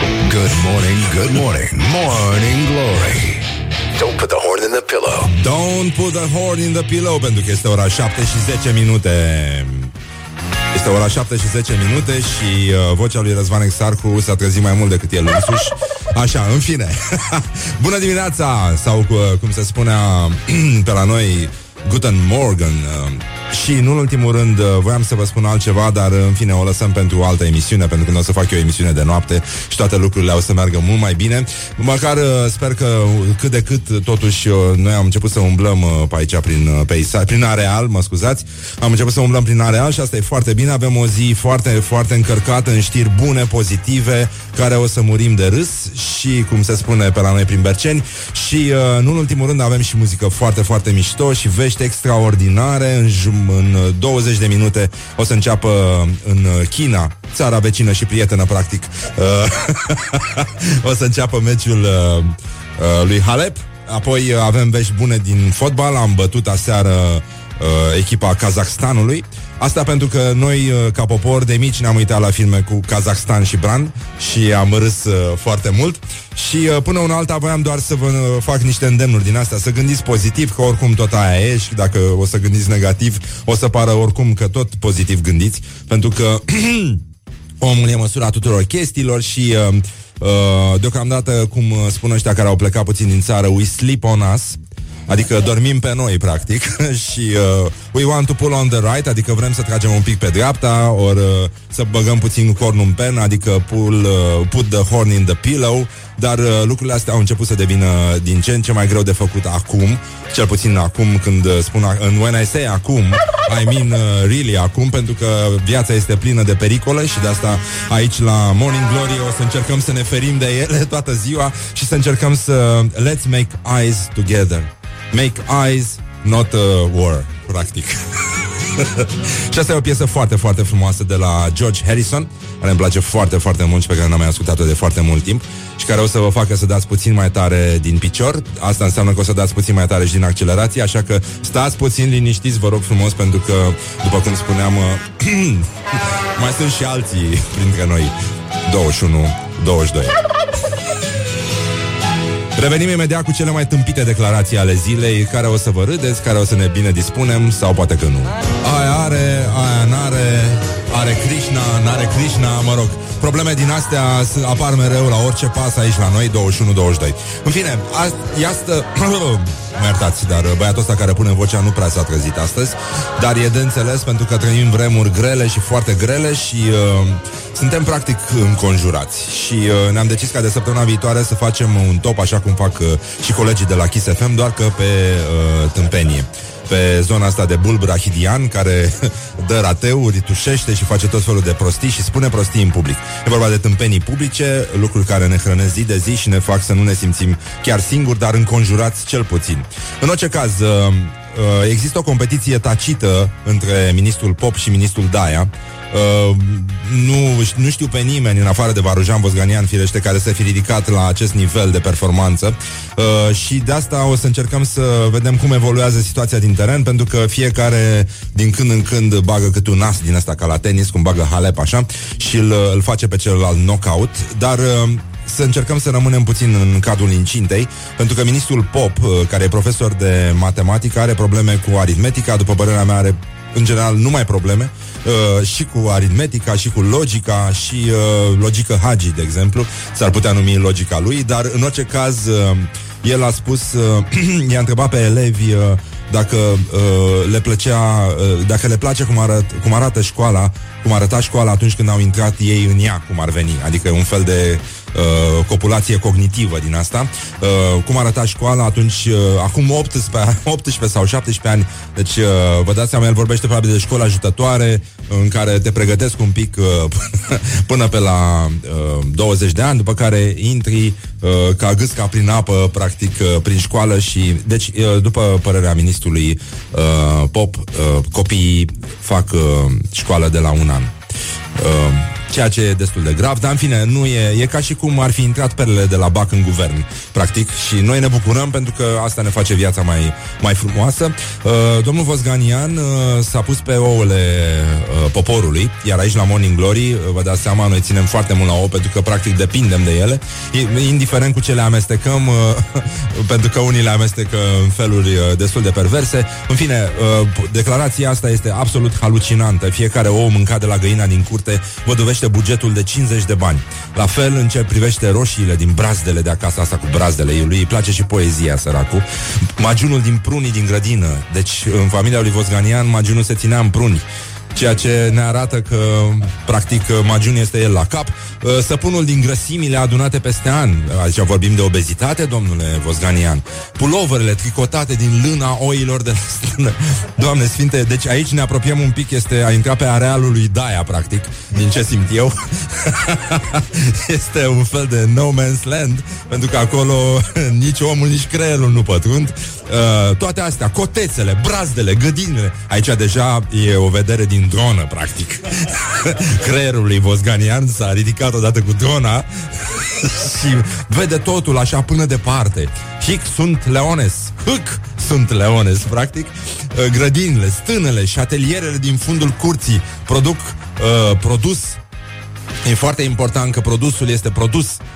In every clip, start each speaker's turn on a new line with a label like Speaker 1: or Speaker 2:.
Speaker 1: Good morning, good morning, morning glory. Don't put the horn in the pillow.
Speaker 2: Don't put the horn in the pillow Pentru că este ora 7 și 10 minute Este ora 7 și 10 minute Și uh, vocea lui Răzvan Exarcu S-a trezit mai mult decât el însuși Așa, în fine Bună dimineața Sau uh, cum se spunea Pe la noi Guten Morgen uh, și, în ultimul rând, uh, voiam să vă spun altceva, dar, în fine, o lăsăm pentru o altă emisiune, pentru că nu o să fac eu o emisiune de noapte și toate lucrurile o să meargă mult mai bine. Măcar uh, sper că cât de cât, totuși, uh, noi am început să umblăm pe aici, prin, peisa, prin areal, mă scuzați, am început să umblăm prin areal și asta e foarte bine. Avem o zi foarte, foarte încărcată în știri bune, pozitive, care o să murim de râs și, cum se spune pe la noi prin Berceni, și, în ultimul rând, avem și muzică foarte, foarte mișto și vești extraordinare în jum- în 20 de minute o să înceapă în China, țara vecină și prietenă, practic. o să înceapă meciul uh, uh, lui Halep. Apoi avem vești bune din fotbal. Am bătut aseară uh, echipa Kazakhstanului. Asta pentru că noi, uh, ca popor, de mici ne-am uitat la filme cu Kazakhstan și Bran și am râs uh, foarte mult. Și uh, până una alta voiam doar să vă uh, fac niște îndemnuri din astea, să gândiți pozitiv, că oricum tot aia e și dacă o să gândiți negativ, o să pară oricum că tot pozitiv gândiți, pentru că omul e măsura tuturor chestiilor și... Uh, Uh, deocamdată, cum spun ăștia care au plecat puțin din țară, we sleep on us, Adică dormim pe noi, practic. Și uh, we want to pull on the right Adică vrem să tragem un pic pe dreapta Ori uh, să băgăm puțin cornul în pen Adică pull, uh, put the horn in the pillow. Dar uh, lucrurile astea au început să devină din ce în ce mai greu de făcut acum Cel puțin acum când uh, spun în When I say acum I mean uh, really acum Pentru că viața este plină de pericole Și de asta aici la Morning Glory O să încercăm să ne ferim de ele toată ziua Și să încercăm să Let's make eyes together Make eyes, not a war, practic. și asta e o piesă foarte, foarte frumoasă de la George Harrison, care îmi place foarte, foarte mult și pe care n-am mai ascultat-o de foarte mult timp și care o să vă facă să dați puțin mai tare din picior. Asta înseamnă că o să dați puțin mai tare și din accelerație, așa că stați puțin liniștiți, vă rog frumos, pentru că, după cum spuneam, mai sunt și alții printre noi. 21, 22. Revenim imediat cu cele mai tâmpite declarații ale zilei, care o să vă râdeți, care o să ne bine dispunem, sau poate că nu. Aia are, aia n-are, are Krishna, n-are Krishna, mă rog. Probleme din astea apar mereu la orice pas aici la noi, 21-22. În fine, a, iastă... mă iertați, dar băiatul ăsta care pune vocea nu prea s-a trezit astăzi, dar e de înțeles pentru că trăim vremuri grele și foarte grele și uh, suntem practic înconjurați și uh, ne-am decis ca de săptămâna viitoare să facem un top așa cum fac uh, și colegii de la Kiss FM, doar că pe uh, tâmpenie pe zona asta de bulb rahidian care dă rateuri, tușește și face tot felul de prostii și spune prostii în public. E vorba de tâmpenii publice, lucruri care ne hrănesc zi de zi și ne fac să nu ne simțim chiar singuri, dar înconjurați cel puțin. În orice caz, uh, uh, există o competiție tacită între ministrul Pop și ministrul Daia. Uh, nu, nu știu pe nimeni în afară de Varujan Bozganian, firește, care să fi ridicat la acest nivel de performanță. Uh, și de asta o să încercăm să vedem cum evoluează situația din teren, pentru că fiecare din când în când bagă câte un nas din asta ca la tenis, cum bagă Halep așa și îl, îl face pe celălalt knockout, dar uh, să încercăm să rămânem puțin în cadrul incintei, pentru că ministrul Pop, uh, care e profesor de matematică, are probleme cu aritmetica, după părerea mea are în general numai probleme uh, și cu aritmetica, și cu logica, și uh, logică Hagi, de exemplu, s-ar putea numi logica lui, dar în orice caz uh, el a spus, uh, i-a întrebat pe elevi uh, dacă uh, le plăcea, uh, dacă le place cum, arăt, cum arată școala, cum arăta școala atunci când au intrat ei în ea, cum ar veni, adică un fel de uh, copulație cognitivă din asta. Uh, cum arăta școala atunci, uh, acum 18, 18 sau 17 ani, deci uh, vă dați seama, el vorbește probabil de școală ajutătoare, în care te pregătesc un pic uh, până pe la uh, 20 de ani, după care intri uh, ca gâsca prin apă, practic, uh, prin școală și, deci, uh, după părerea ministrului uh, Pop, uh, copiii fac uh, școală de la un an. Uh, ceea ce e destul de grav, dar în fine, nu e, e ca și cum ar fi intrat perele de la BAC în guvern, practic, și noi ne bucurăm pentru că asta ne face viața mai, mai frumoasă. Uh, domnul Vosganian uh, s-a pus pe ouăle uh, poporului, iar aici la Morning Glory, uh, vă dați seama, noi ținem foarte mult la ou pentru că practic depindem de ele, indiferent cu ce le amestecăm, uh, pentru că unii le amestecă în feluri uh, destul de perverse. În fine, uh, declarația asta este absolut halucinantă. Fiecare ou mâncat de la găina din curte vă dovește bugetul de 50 de bani. La fel, în ce privește roșiile din brazdele de acasă, asta cu brazdele, lui îi place și poezia, săracu. Magiunul din prunii din grădină. Deci, în familia lui Vosganian, magiunul se ținea în pruni ceea ce ne arată că, practic, Magiun este el la cap. Uh, săpunul din grăsimile adunate peste an, aici vorbim de obezitate, domnule Vosganian, puloverele tricotate din lâna oilor de la strână. Doamne Sfinte, deci aici ne apropiem un pic, este a intra pe arealul lui Daia, practic, din ce simt eu. este un fel de no man's land, pentru că acolo nici omul, nici creierul nu pătrund. Uh, toate astea, cotețele, brazdele, gădinile. Aici deja e o vedere din dronă, practic. Creierul lui Vosganian s-a ridicat odată cu drona și vede totul așa până departe. Hic sunt leones, hâc sunt leones, practic. Uh, grădinile, stânele și atelierele din fundul curții produc uh, produs E foarte important că produsul este produs uh,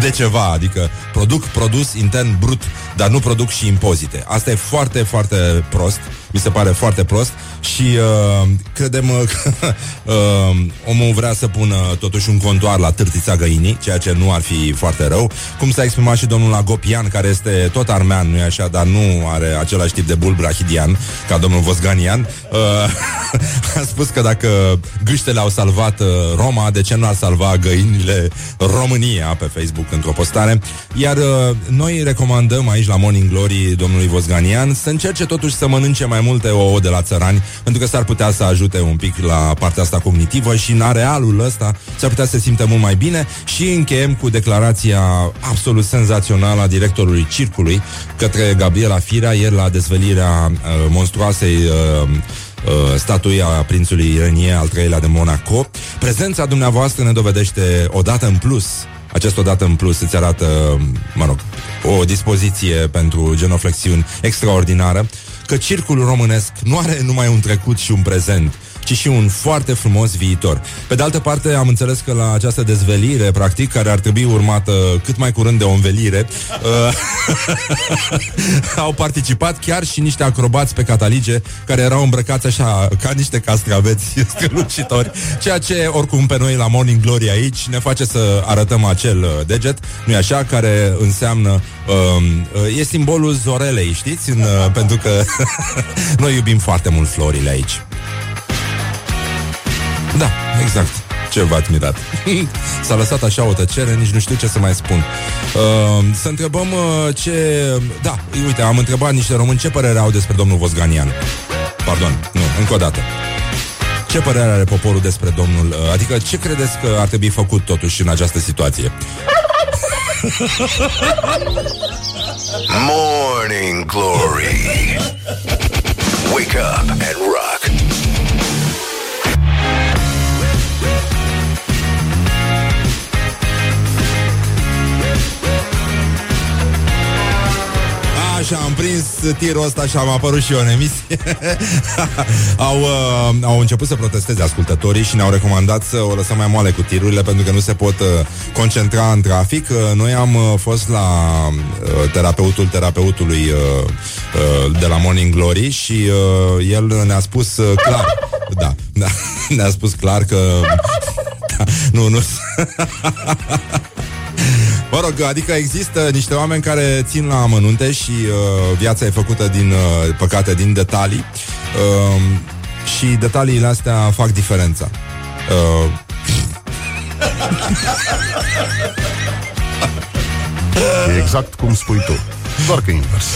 Speaker 2: de ceva, adică produc produs intern brut, dar nu produc și impozite. Asta e foarte, foarte prost mi se pare foarte prost și uh, credem uh, că uh, omul vrea să pună totuși un contoar la târtița găinii, ceea ce nu ar fi foarte rău. Cum s-a exprimat și domnul Agopian, care este tot armean, nu-i așa, dar nu are același tip de bul brahidian ca domnul Vosganian. Uh, a spus că dacă gâștele au salvat uh, Roma, de ce nu ar salva găinile România pe Facebook într-o postare? Iar uh, noi recomandăm aici la Morning Glory domnului Vosganian să încerce totuși să mănânce mai mai multe ouă de la țărani, pentru că s-ar putea să ajute un pic la partea asta cognitivă și în arealul ăsta s-ar putea să se simtă mult mai bine și încheiem cu declarația absolut senzațională a directorului circului către Gabriela Firea ieri la dezvelirea uh, monstruoasei uh, uh, statuia prințului Renier al treilea de Monaco. Prezența dumneavoastră ne dovedește odată în plus acest odată în plus îți arată, mă rog, o dispoziție pentru genoflexiuni extraordinară că circul românesc nu are numai un trecut și un prezent, ci și un foarte frumos viitor. Pe de altă parte, am înțeles că la această dezvelire, practic, care ar trebui urmată cât mai curând de o învelire, uh, au participat chiar și niște acrobați pe catalige care erau îmbrăcați așa ca niște castraveți strălucitori, ceea ce, oricum, pe noi la Morning Glory aici ne face să arătăm acel uh, deget, nu-i așa, care înseamnă uh, e simbolul zorelei, știți? În, uh, pentru că noi iubim foarte mult florile aici. Da, exact. Ce v-a admirat. S-a lăsat așa o tăcere, nici nu știu ce să mai spun. Uh, să întrebăm uh, ce... Da, uite, am întrebat niște români ce părere au despre domnul Vosganian. Pardon, nu, încă o dată. Ce părere are poporul despre domnul... Uh, adică ce credeți că ar trebui făcut totuși în această situație?
Speaker 1: Morning Glory Wake up and
Speaker 2: Așa, am prins tirul ăsta și am apărut și eu în emisie. au, uh, au început să protesteze ascultătorii și ne-au recomandat să o lăsăm mai moale cu tirurile pentru că nu se pot uh, concentra în trafic. Uh, noi am uh, fost la uh, terapeutul terapeutului uh, uh, de la Morning Glory și uh, el ne-a spus uh, clar, da, da, ne-a spus clar că da, nu, nu Mă rog, adică există niște oameni care țin la amănunte și uh, viața e făcută din uh, păcate, din detalii uh, și detaliile astea fac diferența. Uh,
Speaker 3: E exact cum spui tu, doar că invers.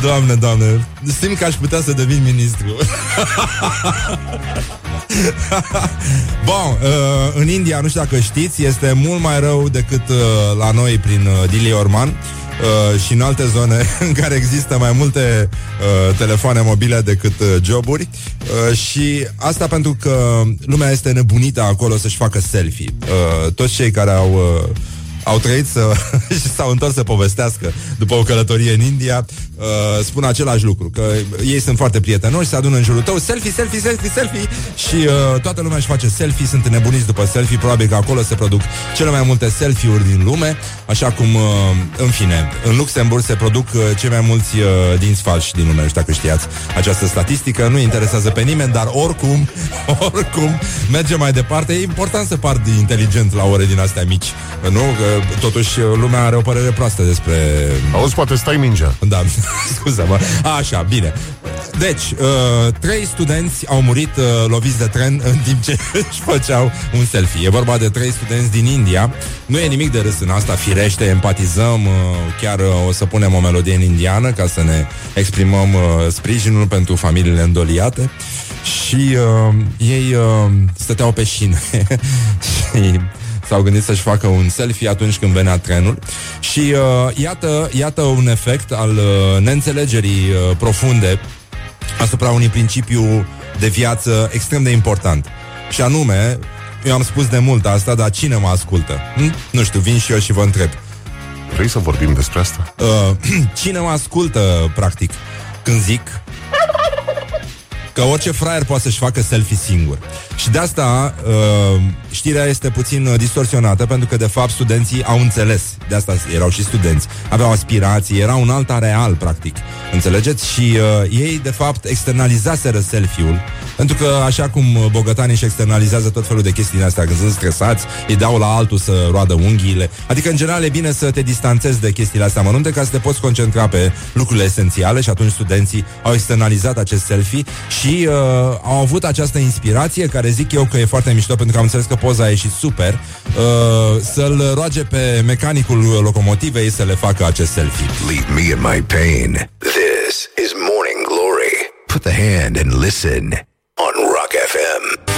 Speaker 2: Doamne, doamne, simt că aș putea să devin ministru. Bun, uh, în India, nu știu dacă știți, este mult mai rău decât uh, la noi prin uh, Dili Orman. uh, și în alte zone în care există mai multe uh, telefoane mobile decât uh, joburi uh, și asta pentru că lumea este nebunită acolo să-și facă selfie. Uh, toți cei care au uh, au trăit să, și s-au întors să povestească după o călătorie în India, uh, spun același lucru, că ei sunt foarte prietenoși, se adună în jurul tău, selfie, selfie, selfie, selfie și uh, toată lumea își face selfie, sunt nebuniți după selfie, probabil că acolo se produc cele mai multe selfie-uri din lume, așa cum, uh, în fine, în Luxemburg se produc uh, cei mai mulți uh, dinți falși din lume, nu știu dacă știați această statistică, nu interesează pe nimeni, dar oricum, oricum, merge mai departe, e important să par inteligent la ore din astea mici, nu? Că totuși lumea are o părere proastă despre...
Speaker 3: Auzi, poate stai mingea.
Speaker 2: Da, scuze-mă. Așa, bine. Deci, uh, trei studenți au murit uh, loviți de tren în timp ce își făceau un selfie. E vorba de trei studenți din India. Nu e nimic de râs în asta, firește, empatizăm. Uh, chiar uh, o să punem o melodie în indiană ca să ne exprimăm uh, sprijinul pentru familiile îndoliate. Și uh, ei uh, stăteau pe șine și s-au gândit să-și facă un selfie atunci când venea trenul și uh, iată, iată un efect al uh, neînțelegerii uh, profunde asupra unui principiu de viață extrem de important. Și anume, eu am spus de mult asta, dar cine mă ascultă? Hm? Nu știu, vin și eu și vă întreb.
Speaker 3: Vrei să vorbim despre asta?
Speaker 2: Uh, cine mă ascultă, practic, când zic că orice fraier poate să-și facă selfie singur. Și de asta uh, știrea este puțin uh, distorsionată, pentru că, de fapt, studenții au înțeles. De asta erau și studenți. Aveau aspirații, era un alt areal, practic. Înțelegeți? Și uh, ei, de fapt, externalizaseră selfie-ul, pentru că, așa cum bogătanii își externalizează tot felul de chestii astea, când sunt stresați, îi dau la altul să roadă unghiile. Adică, în general, e bine să te distanțezi de chestiile astea mărunte ca să te poți concentra pe lucrurile esențiale și atunci studenții au externalizat acest selfie și uh, au avut această inspirație care zic eu că e foarte mișto pentru că am înțeles că poza a ieșit super uh, să-l roage pe mecanicul locomotivei să le facă acest selfie.
Speaker 1: Leave me in my pain. This is Morning Glory. Put the hand and listen on Rock FM.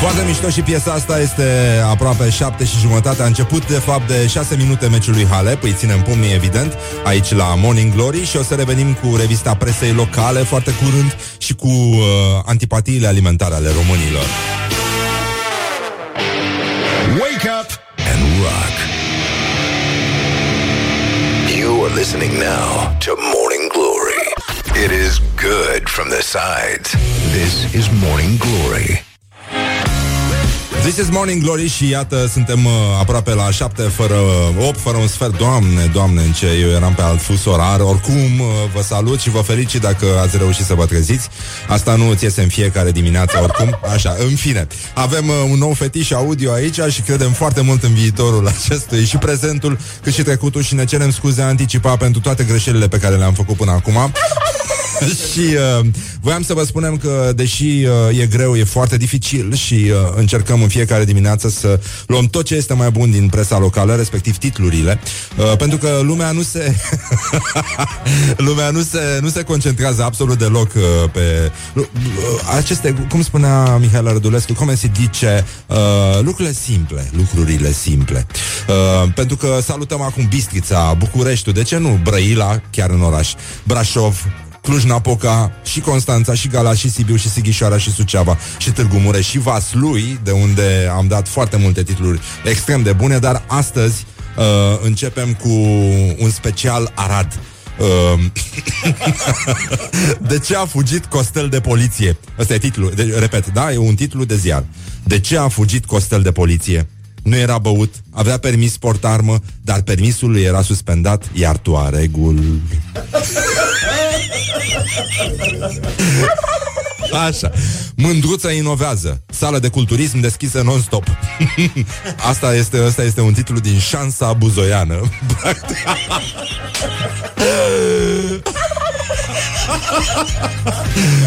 Speaker 2: Foarte mișto și piesa asta este aproape șapte și jumătate. A început, de fapt, de șase minute meciul lui Halep. Îi ținem pumnii, evident, aici la Morning Glory și o să revenim cu revista presei locale foarte curând și cu uh, antipatiile alimentare ale românilor.
Speaker 1: Wake up and rock. You are listening now to Morning Glory. It is good from the sides. This is Morning Glory.
Speaker 2: This is Morning Glory și iată, suntem uh, aproape la 7 fără 8, fără un sfert. Doamne, doamne, în ce eu eram pe alt fus orar. Oricum, uh, vă salut și vă felicit dacă ați reușit să vă treziți. Asta nu ți iese în fiecare dimineață, oricum. Așa, în fine. Avem uh, un nou fetiș audio aici și credem foarte mult în viitorul acestui și prezentul, cât și trecutul și ne cerem scuze anticipa pentru toate greșelile pe care le-am făcut până acum. și uh, voiam să vă spunem că, deși uh, e greu, e foarte dificil și uh, încercăm în fiecare dimineață să luăm tot ce este mai bun din presa locală, respectiv titlurile, uh, pentru că lumea nu se lumea nu se, nu se concentrează absolut deloc uh, pe uh, aceste, cum spunea Mihail Rădulescu, cum se dice, uh, lucrurile simple, lucrurile simple. Uh, pentru că salutăm acum Bistrița, Bucureștiul, de ce nu Brăila, chiar în oraș, Brașov, Cluj-Napoca, și Constanța, și Galați, și Sibiu, și Sighișoara, și Suceava, și Târgu Mureș, și Vaslui, de unde am dat foarte multe titluri extrem de bune, dar astăzi uh, începem cu un special Arad. Uh, de ce a fugit Costel de poliție? Ăsta e titlul, de, repet, da? E un titlu de ziar. De ce a fugit Costel de poliție? Nu era băut, avea permis portarmă, dar permisul lui era suspendat, iar tu a regul. Așa. Mândruța inovează. Sală de culturism deschisă non-stop. asta, este, asta este un titlu din șansa buzoiană.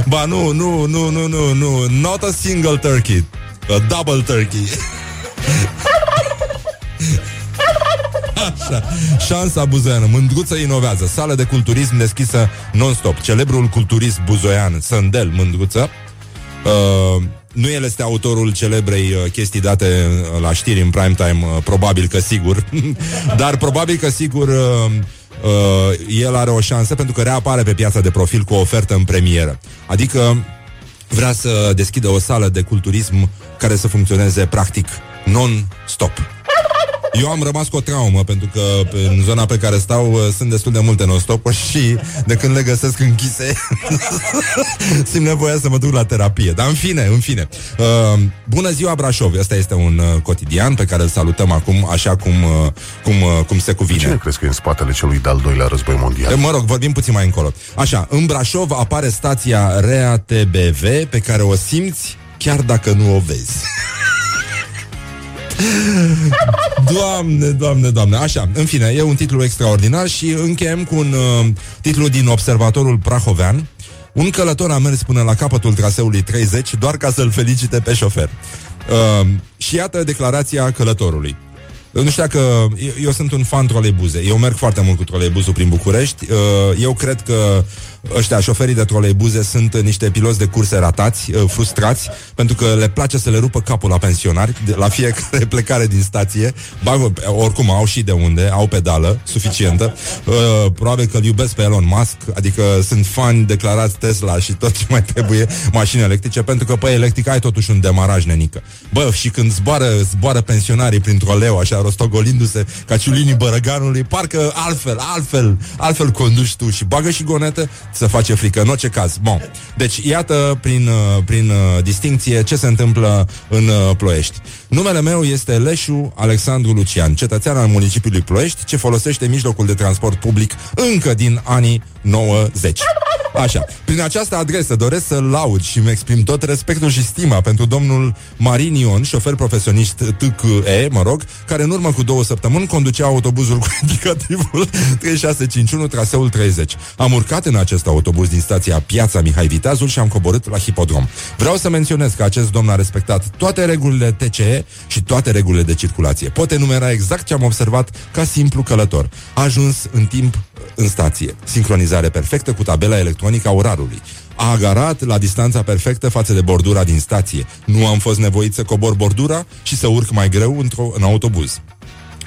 Speaker 2: ba nu, nu, nu, nu, nu, nu. Not a single turkey. A double turkey. Așa. Șansa buzoiană. Mândruță inovează. Sală de culturism deschisă non-stop. Celebrul culturist buzoian, Sândel Mândruță. Uh, nu el este autorul celebrei uh, chestii date uh, la știri în prime time, uh, probabil că sigur, dar probabil că sigur uh, uh, el are o șansă pentru că reapare pe piața de profil cu o ofertă în premieră. Adică vrea să deschidă o sală de culturism care să funcționeze practic non-stop. Eu am rămas cu o traumă pentru că în zona pe care stau uh, sunt destul de multe non și de când le găsesc închise simt nevoia să mă duc la terapie. Dar în fine, în fine. Uh, bună ziua Brașov. Asta este un uh, cotidian pe care îl salutăm acum așa cum, uh, cum, uh, cum se cuvine.
Speaker 3: Cine crezi că e în spatele celui de-al doilea război mondial?
Speaker 2: Mă rog, vorbim puțin mai încolo. Așa, în Brașov apare stația Rea TBV pe care o simți chiar dacă nu o vezi. Doamne, doamne, doamne Așa, în fine, e un titlu extraordinar Și încheiem cu un uh, titlu din Observatorul Prahovean Un călător a mers până la capătul traseului 30 Doar ca să-l felicite pe șofer uh, Și iată declarația călătorului nu știu dacă... Eu, eu sunt un fan troleibuze. Eu merg foarte mult cu troleibuzul prin București. Uh, eu cred că ăștia, șoferii de troleibuze, sunt niște piloți de curse ratați, uh, frustrați, pentru că le place să le rupă capul la pensionari, de, la fiecare plecare din stație. Bagă, oricum au și de unde, au pedală suficientă. Uh, probabil că îl iubesc pe Elon Musk, adică sunt fani declarați Tesla și tot ce mai trebuie mașini electrice, pentru că pe electric ai totuși un demaraj nenică. Bă, și când zboară, zboară pensionarii prin troleu, așa rostogolindu-se ca ciulinii bărăganului, parcă altfel, altfel, altfel conduci tu și bagă și gonete să face frică. În orice caz, bun. Deci, iată, prin, uh, prin uh, distinție, ce se întâmplă în uh, Ploiești. Numele meu este Leșu Alexandru Lucian, cetățean al municipiului Ploiești, ce folosește mijlocul de transport public încă din anii 90. Așa, prin această adresă doresc să laud și îmi exprim tot respectul și stima pentru domnul Marin Ion, șofer profesionist TQE, mă rog, care în urmă cu două săptămâni conducea autobuzul cu indicativul 3651 traseul 30. Am urcat în acest autobuz din stația Piața Mihai Viteazul și am coborât la hipodrom. Vreau să menționez că acest domn a respectat toate regulile TCE și toate regulile de circulație. Pot enumera exact ce am observat ca simplu călător. A ajuns în timp în stație. Sincronizare perfectă cu tabela electronică a orarului. A agarat la distanța perfectă față de bordura din stație. Nu am fost nevoit să cobor bordura și să urc mai greu într-o, în autobuz.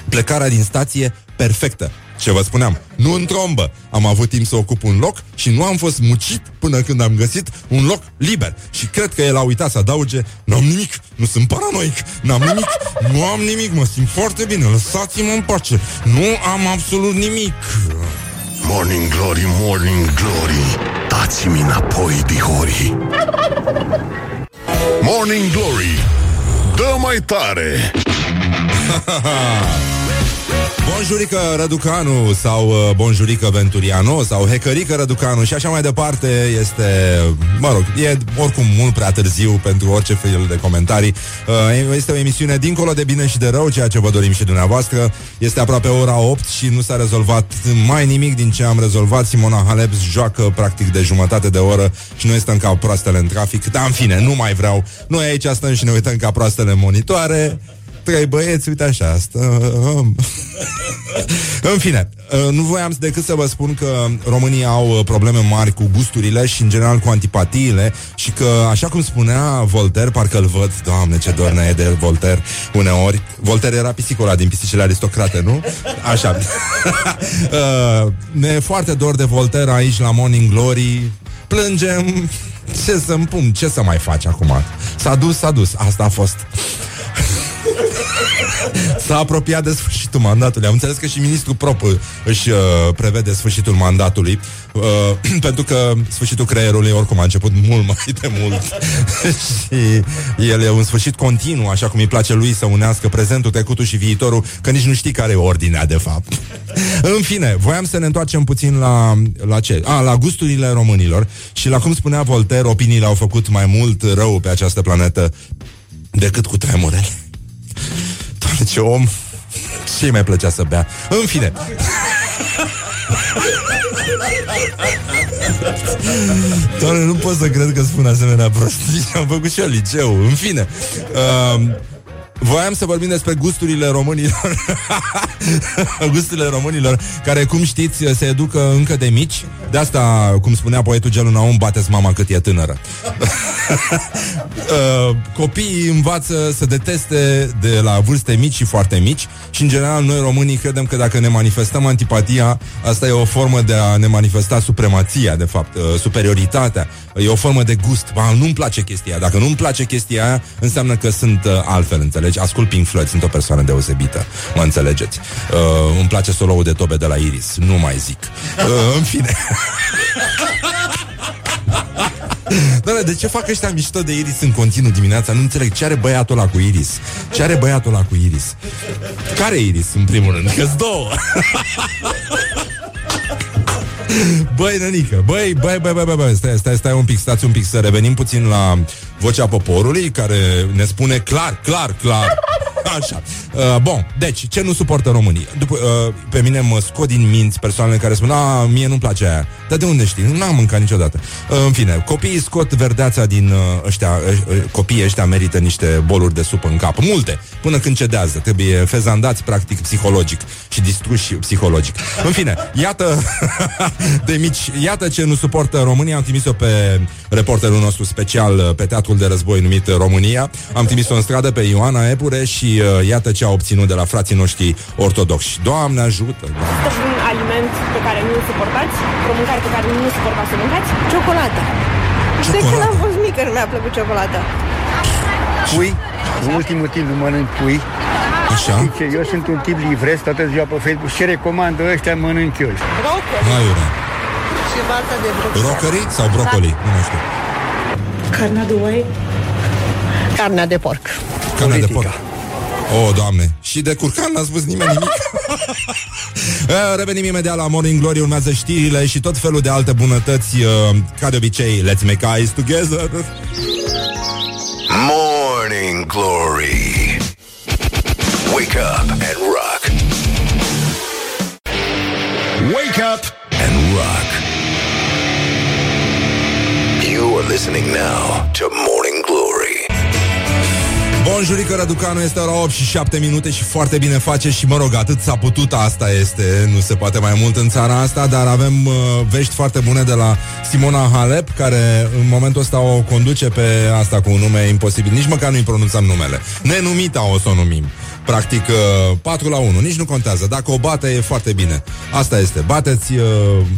Speaker 2: Plecarea din stație perfectă. Ce vă spuneam, nu în trombă. Am avut timp să ocup un loc și nu am fost mucit până când am găsit un loc liber. Și cred că el a uitat să adauge, nu am nimic, nu sunt paranoic, n-am nimic, nu am nimic, mă simt foarte bine, lăsați-mă în pace. Nu am absolut nimic.
Speaker 3: Morning Glory, Morning Glory. Dați-mi înapoi, dihori. Morning Glory. Dă mai tare
Speaker 2: Bonjurică Răducanu sau uh, Bonjurică Venturiano sau Hecărică Răducanu și așa mai departe este, mă rog, e oricum mult prea târziu pentru orice fel de comentarii. Uh, este o emisiune dincolo de bine și de rău, ceea ce vă dorim și dumneavoastră. Este aproape ora 8 și nu s-a rezolvat mai nimic din ce am rezolvat. Simona Halep joacă practic de jumătate de oră și noi stăm ca proastele în trafic. Dar în fine, nu mai vreau. Noi aici stăm și ne uităm ca proastele în monitoare trei băieți, uite așa, stăm. în fine, uh, nu voiam decât să vă spun că românii au uh, probleme mari cu gusturile și în general cu antipatiile și că, așa cum spunea Voltaire, parcă îl văd, doamne ce dor ne e de Voltaire uneori. Voltaire era pisicul ăla din pisicile aristocrate, nu? Așa. uh, ne e foarte dor de Voltaire aici la Morning Glory. Plângem, ce să împum, ce să mai faci acum? S-a dus, s-a dus, asta a fost. S-a apropiat de sfârșitul mandatului. Am înțeles că și ministrul Prop își uh, prevede sfârșitul mandatului, uh, pentru că sfârșitul creierului oricum a început mult mai de mult. și el e un sfârșit continuu, așa cum îi place lui să unească prezentul, trecutul și viitorul, că nici nu știi care e ordinea, de fapt. În fine, voiam să ne întoarcem puțin la, la ce? A, la gusturile românilor și la cum spunea Voltaire, opiniile au făcut mai mult rău pe această planetă decât cu tremurele. Doamne, ce om ce mai plăcea să bea? În fine. Doamne, nu pot să cred că spun asemenea prostii. Am făcut și eu liceu În fine. Uh, Voiam să vorbim despre gusturile românilor. Gusturile românilor Care, cum știți, se educă încă de mici. De asta, cum spunea poetul Gelu Naum Bateți mama cât e tânără. Uh, Copiii învață să deteste De la vârste mici și foarte mici Și, în general, noi românii credem că dacă ne manifestăm antipatia Asta e o formă de a ne manifesta supremația, de fapt uh, Superioritatea. E o formă de gust. Ba, Nu-mi place chestia Dacă nu-mi place chestia aia Înseamnă că sunt uh, altfel, înțelegi? Ascult Pink Floyd, sunt o persoană deosebită Mă înțelegeți? Uh, îmi place soloul de tobe de la Iris Nu mai zic uh, În fine Doamne, de ce fac ăștia mișto de Iris în continuu dimineața? Nu înțeleg. Ce are băiatul ăla cu Iris? Ce are băiatul ăla cu Iris? Care Iris, în primul rând? Că-s două. Băi, nănică, băi, băi, băi, băi, băi, băi, stai, stai, stai un pic, stați un pic să revenim puțin la vocea poporului care ne spune clar, clar, clar Așa. Uh, bun, deci, ce nu suportă românii? După, uh, pe mine mă scot din minți persoanele care spun, a, mie nu-mi place aia. Dar de unde știi? Nu am mâncat niciodată. Uh, în fine, copiii scot verdeața din uh, ăștia, uh, copiii ăștia merită niște boluri de supă în cap. Multe, până când cedează. Trebuie fezandați, practic, psihologic și distruși psihologic. În fine, iată de mici, iată ce nu suportă România. Am trimis-o pe reporterul nostru special uh, pe teatrul de război numit România. Am trimis-o în stradă pe Ioana Epure și uh, iată ce a obținut de la frații noștri ortodoxi. Doamne ajută!
Speaker 4: Doamne. un aliment pe care nu îl suportați? O mâncare pe care nu suportați să mâncați? Ciocolată. De când am fost mică nu mi-a plăcut ciocolată.
Speaker 5: Pui, în ultimul timp nu mănânc pui.
Speaker 2: Așa?
Speaker 5: Zice, eu sunt un tip livrez toată ziua pe Facebook. Ce recomandă ăștia mănânc eu.
Speaker 4: Brocoli.
Speaker 2: Aiurea.
Speaker 4: Și balta de brocoli.
Speaker 2: Rocării sau brocoli? Nu mai știu.
Speaker 4: Carnea de oi. Carnea de porc.
Speaker 2: Carnea de
Speaker 5: Politica.
Speaker 2: porc. O, oh, doamne. Și de curcan n-a spus nimeni nimic. Eh, Revenim imediat la Morning Glory, urmează știrile și tot felul de alte bunătăți, uh, ca de obicei, let's make eyes together.
Speaker 1: Morning Glory. Wake up and rock. Wake up and rock. You are listening now to Morning Glory.
Speaker 2: Bonjurică, Răducanu, este ora 8 și 7 minute și foarte bine face și, mă rog, atât s-a putut, asta este, nu se poate mai mult în țara asta, dar avem uh, vești foarte bune de la Simona Halep, care în momentul ăsta o conduce pe asta cu un nume imposibil, nici măcar nu-i pronunțăm numele. Nenumita o să o numim. Practic, uh, 4 la 1, nici nu contează. Dacă o bate, e foarte bine. Asta este. Bateți uh,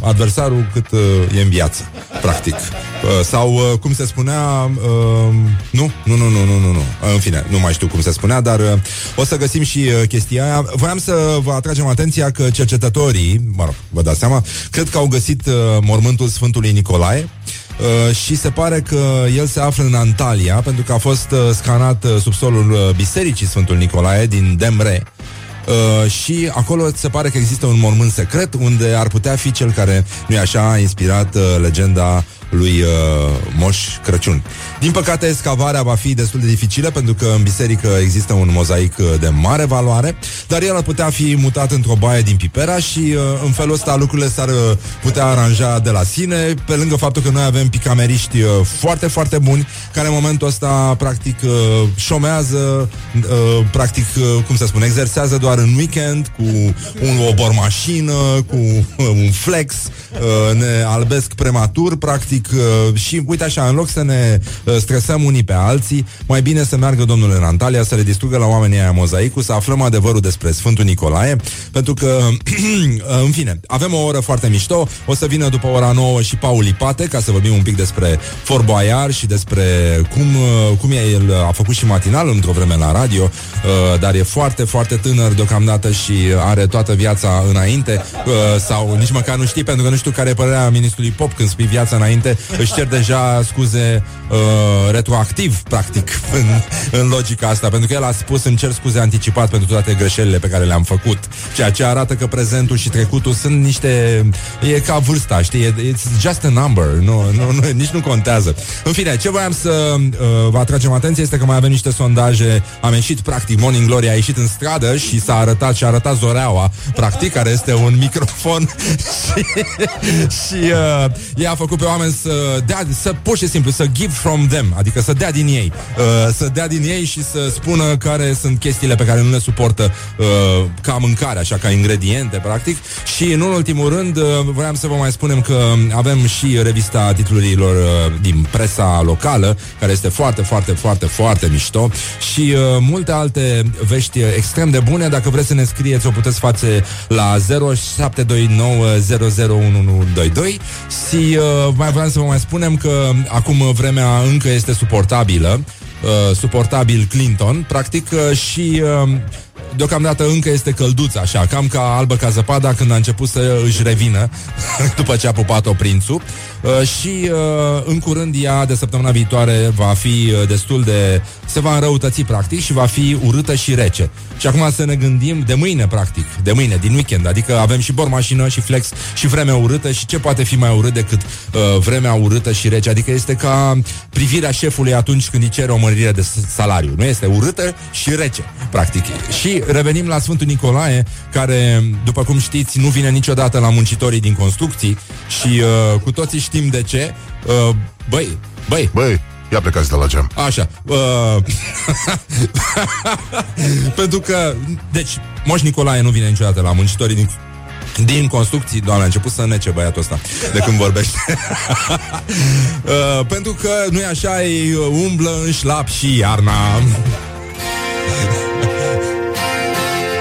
Speaker 2: adversarul cât uh, e în viață, practic. Uh, sau, uh, cum se spunea, uh, nu, nu, nu, nu, nu, nu, nu. Uh, în fine, nu mai știu cum se spunea, dar uh, o să găsim și uh, chestia aia. Voiam să vă atragem atenția că cercetătorii, mă rog, vă dați seama, cred că au găsit uh, mormântul Sfântului Nicolae. Uh, și se pare că el se află în Antalya pentru că a fost uh, scanat uh, subsolul uh, Bisericii Sfântul Nicolae din Demre. Uh, și acolo se pare că există un mormânt secret unde ar putea fi cel care, nu-i așa, a inspirat uh, legenda lui uh, Moș Crăciun. Din păcate, excavarea va fi destul de dificilă pentru că în biserică există un mozaic uh, de mare valoare, dar el ar putea fi mutat într-o baie din Pipera și uh, în felul ăsta lucrurile s-ar uh, putea aranja de la sine, pe lângă faptul că noi avem picameriști uh, foarte, foarte buni, care în momentul ăsta practic uh, șomează, uh, practic, uh, cum să spun, exersează doar în weekend cu un, o bormașină, cu uh, un flex, uh, ne albesc prematur, practic, uh, și uite așa, în loc să ne uh, stresăm unii pe alții, mai bine să meargă domnul în Antalya, să le distrugă la oamenii aia mozaicul, să aflăm adevărul despre Sfântul Nicolae, pentru că, în fine, avem o oră foarte mișto, o să vină după ora 9 și Paul Ipate, ca să vorbim un pic despre Fort Boyard și despre cum, uh, cum e el a făcut și matinal într-o vreme la radio, uh, dar e foarte, foarte tânăr deocamdată și are toată viața înainte, uh, sau nici măcar nu știi, pentru că nu știu care e părerea ministrului Pop când spui viața înainte, își cer deja scuze uh, retroactiv, practic, în, în logica asta, pentru că el a spus îmi cer scuze anticipat pentru toate greșelile pe care le-am făcut, ceea ce arată că prezentul și trecutul sunt niște... e ca vârsta, știi? It's just a number, nu, nu, nu, nici nu contează. În fine, ce voiam să uh, vă atragem atenție este că mai avem niște sondaje, am ieșit, practic, Morning Glory a ieșit în stradă și s-a arătat și a arătat Zoreaua, practic, care este un microfon și, și uh, ea a făcut pe oameni să dea, să pur și simplu, să give from them, adică să dea din ei, uh, să dea din ei și să spună care sunt chestiile pe care nu le suportă uh, ca mâncare, așa, ca ingrediente, practic. Și, în ultimul rând, uh, vreau să vă mai spunem că avem și revista titlurilor uh, din presa locală, care este foarte, foarte, foarte, foarte mișto și uh, multe alte vești extrem de bune. Dacă vreți să ne scrieți, o puteți face la 0729 001122 și uh, mai vreau să vă mai spunem că acum vremea încă este suportabilă, uh, suportabil Clinton, practic, uh, și uh, deocamdată încă este călduță, așa, cam ca albă ca zăpada când a început să își revină după ce a pupat-o prințul. Uh, și uh, în curând ea de săptămâna viitoare va fi uh, destul de... se va înrăutăți practic și va fi urâtă și rece. Și acum să ne gândim de mâine practic, de mâine, din weekend, adică avem și bormașină și flex și vreme urâtă și ce poate fi mai urât decât uh, vremea urâtă și rece, adică este ca privirea șefului atunci când îi cere o mărire de salariu, nu este urâtă și rece, practic. Și revenim la Sfântul Nicolae, care, după cum știți, nu vine niciodată la muncitorii din construcții și uh, cu toții știm de ce. Uh, băi, băi,
Speaker 3: Băi, ia plecați de la geam.
Speaker 2: Așa. Uh, pentru că, deci, Moș Nicolae nu vine niciodată la muncitorii din din construcții, doamne, a început să nece băiatul ăsta de când vorbește. uh, pentru că nu e așa, ei umblă în șlap și iarna.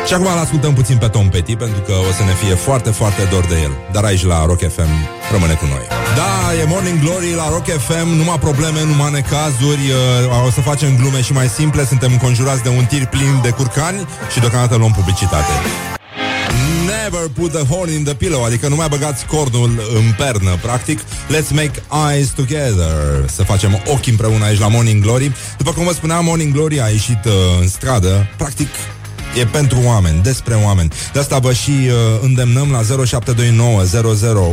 Speaker 2: Și acum îl ascultăm puțin pe Tom Petty Pentru că o să ne fie foarte, foarte dor de el. Dar aici la Rock FM rămâne cu noi. Da, e Morning Glory la Rock FM Numai probleme, numai necazuri uh, O să facem glume și mai simple Suntem înconjurați de un tir plin de curcani Și deocamdată luăm publicitate. Never put the horn in the pillow Adică nu mai băgați cornul în pernă Practic, let's make eyes together Să facem ochi împreună aici la Morning Glory. După cum vă spuneam, Morning Glory a ieșit uh, în stradă Practic, E pentru oameni, despre oameni. De asta vă și uh, îndemnăm la 0729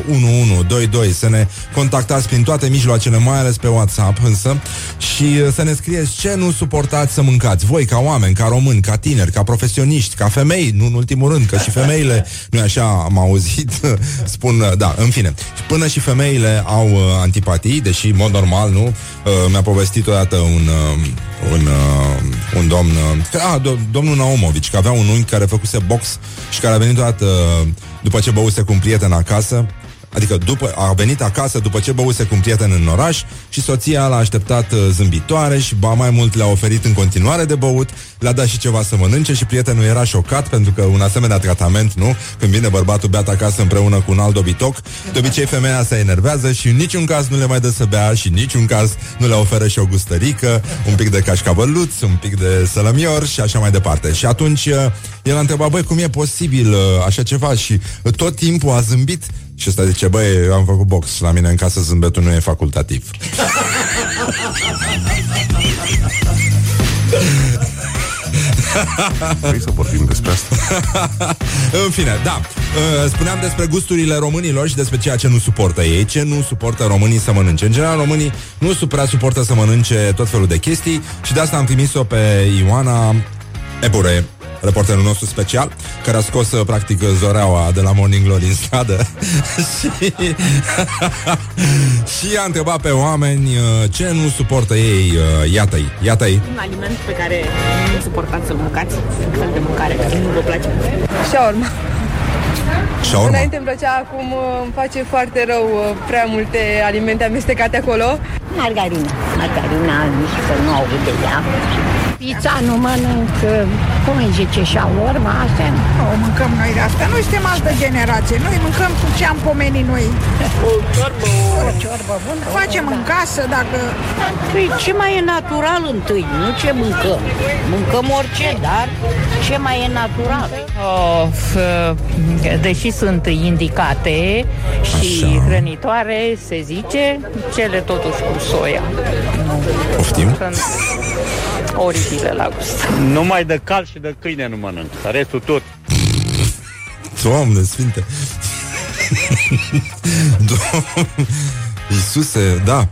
Speaker 2: 001122 să ne contactați prin toate mijloacele, mai ales pe WhatsApp însă, și uh, să ne scrieți ce nu suportați să mâncați. Voi, ca oameni, ca români, ca tineri, ca profesioniști, ca femei, nu în ultimul rând, că și femeile, nu așa am auzit, spun, uh, da, în fine. Până și femeile au uh, antipatii, deși, în mod normal, nu? Uh, mi-a povestit odată un, uh, un, uh, un domn, uh, a, do- domnul Naumovici, că avea un unchi care făcuse box și care a venit odată uh, după ce băuse cu un prieten acasă Adică după, a venit acasă după ce băuse cu un prieten în oraș și soția l-a așteptat uh, zâmbitoare și ba mai mult le-a oferit în continuare de băut, le-a dat și ceva să mănânce și prietenul era șocat pentru că un asemenea tratament, nu? Când vine bărbatul beat acasă împreună cu un alt dobitoc, de obicei femeia se enervează și în niciun caz nu le mai dă să bea și în niciun caz nu le oferă și o gustărică, un pic de cașcavăluț, un pic de sălămior și așa mai departe. Și atunci uh, el a întrebat, băi, cum e posibil uh, așa ceva? Și uh, tot timpul a zâmbit și ăsta zice, băi, eu am făcut box la mine în casă, zâmbetul nu e facultativ.
Speaker 3: Vrei să vorbim despre asta?
Speaker 2: în fine, da. Uh, Spuneam despre gusturile românilor și despre ceea ce nu suportă ei, ce nu suportă românii să mănânce. În general, românii nu supra suportă să mănânce tot felul de chestii și de asta am trimis-o pe Ioana Ebure, reporterul nostru special, care a scos uh, practic zoreaua de la Morning Glory în stradă și, și a întrebat pe oameni uh, ce nu suportă ei. Uh, Iată-i, iată-i.
Speaker 4: Un aliment pe care nu suportați să mâncați, un fel de mâncare care nu vă place.
Speaker 6: Shawarma.
Speaker 2: Shawarma.
Speaker 6: Înainte îmi plăcea, acum uh, îmi face foarte rău uh, prea multe alimente amestecate acolo.
Speaker 7: Margarina. Margarina, nici să nu aud de ea. Pizza nu mănânc, cum îi zice, shawarma, astea nu.
Speaker 8: Nu mâncăm noi de asta. Noi suntem altă generație. Noi mâncăm cu ce am pomenit noi.
Speaker 7: O ciorbă bună.
Speaker 8: Facem în casă dacă...
Speaker 7: Păi ce mai e natural întâi, nu ce mâncăm. Mâncăm orice, dar ce mai e natural.
Speaker 9: Of, deși sunt indicate și
Speaker 2: Așa.
Speaker 9: hrănitoare, se zice, cele totuși cu soia.
Speaker 2: Poftim?
Speaker 9: Sunt oribile la gust.
Speaker 5: Numai de cal și de câine nu mănânc. Restul tot.
Speaker 2: Doamne sfinte Doamne Iisuse, da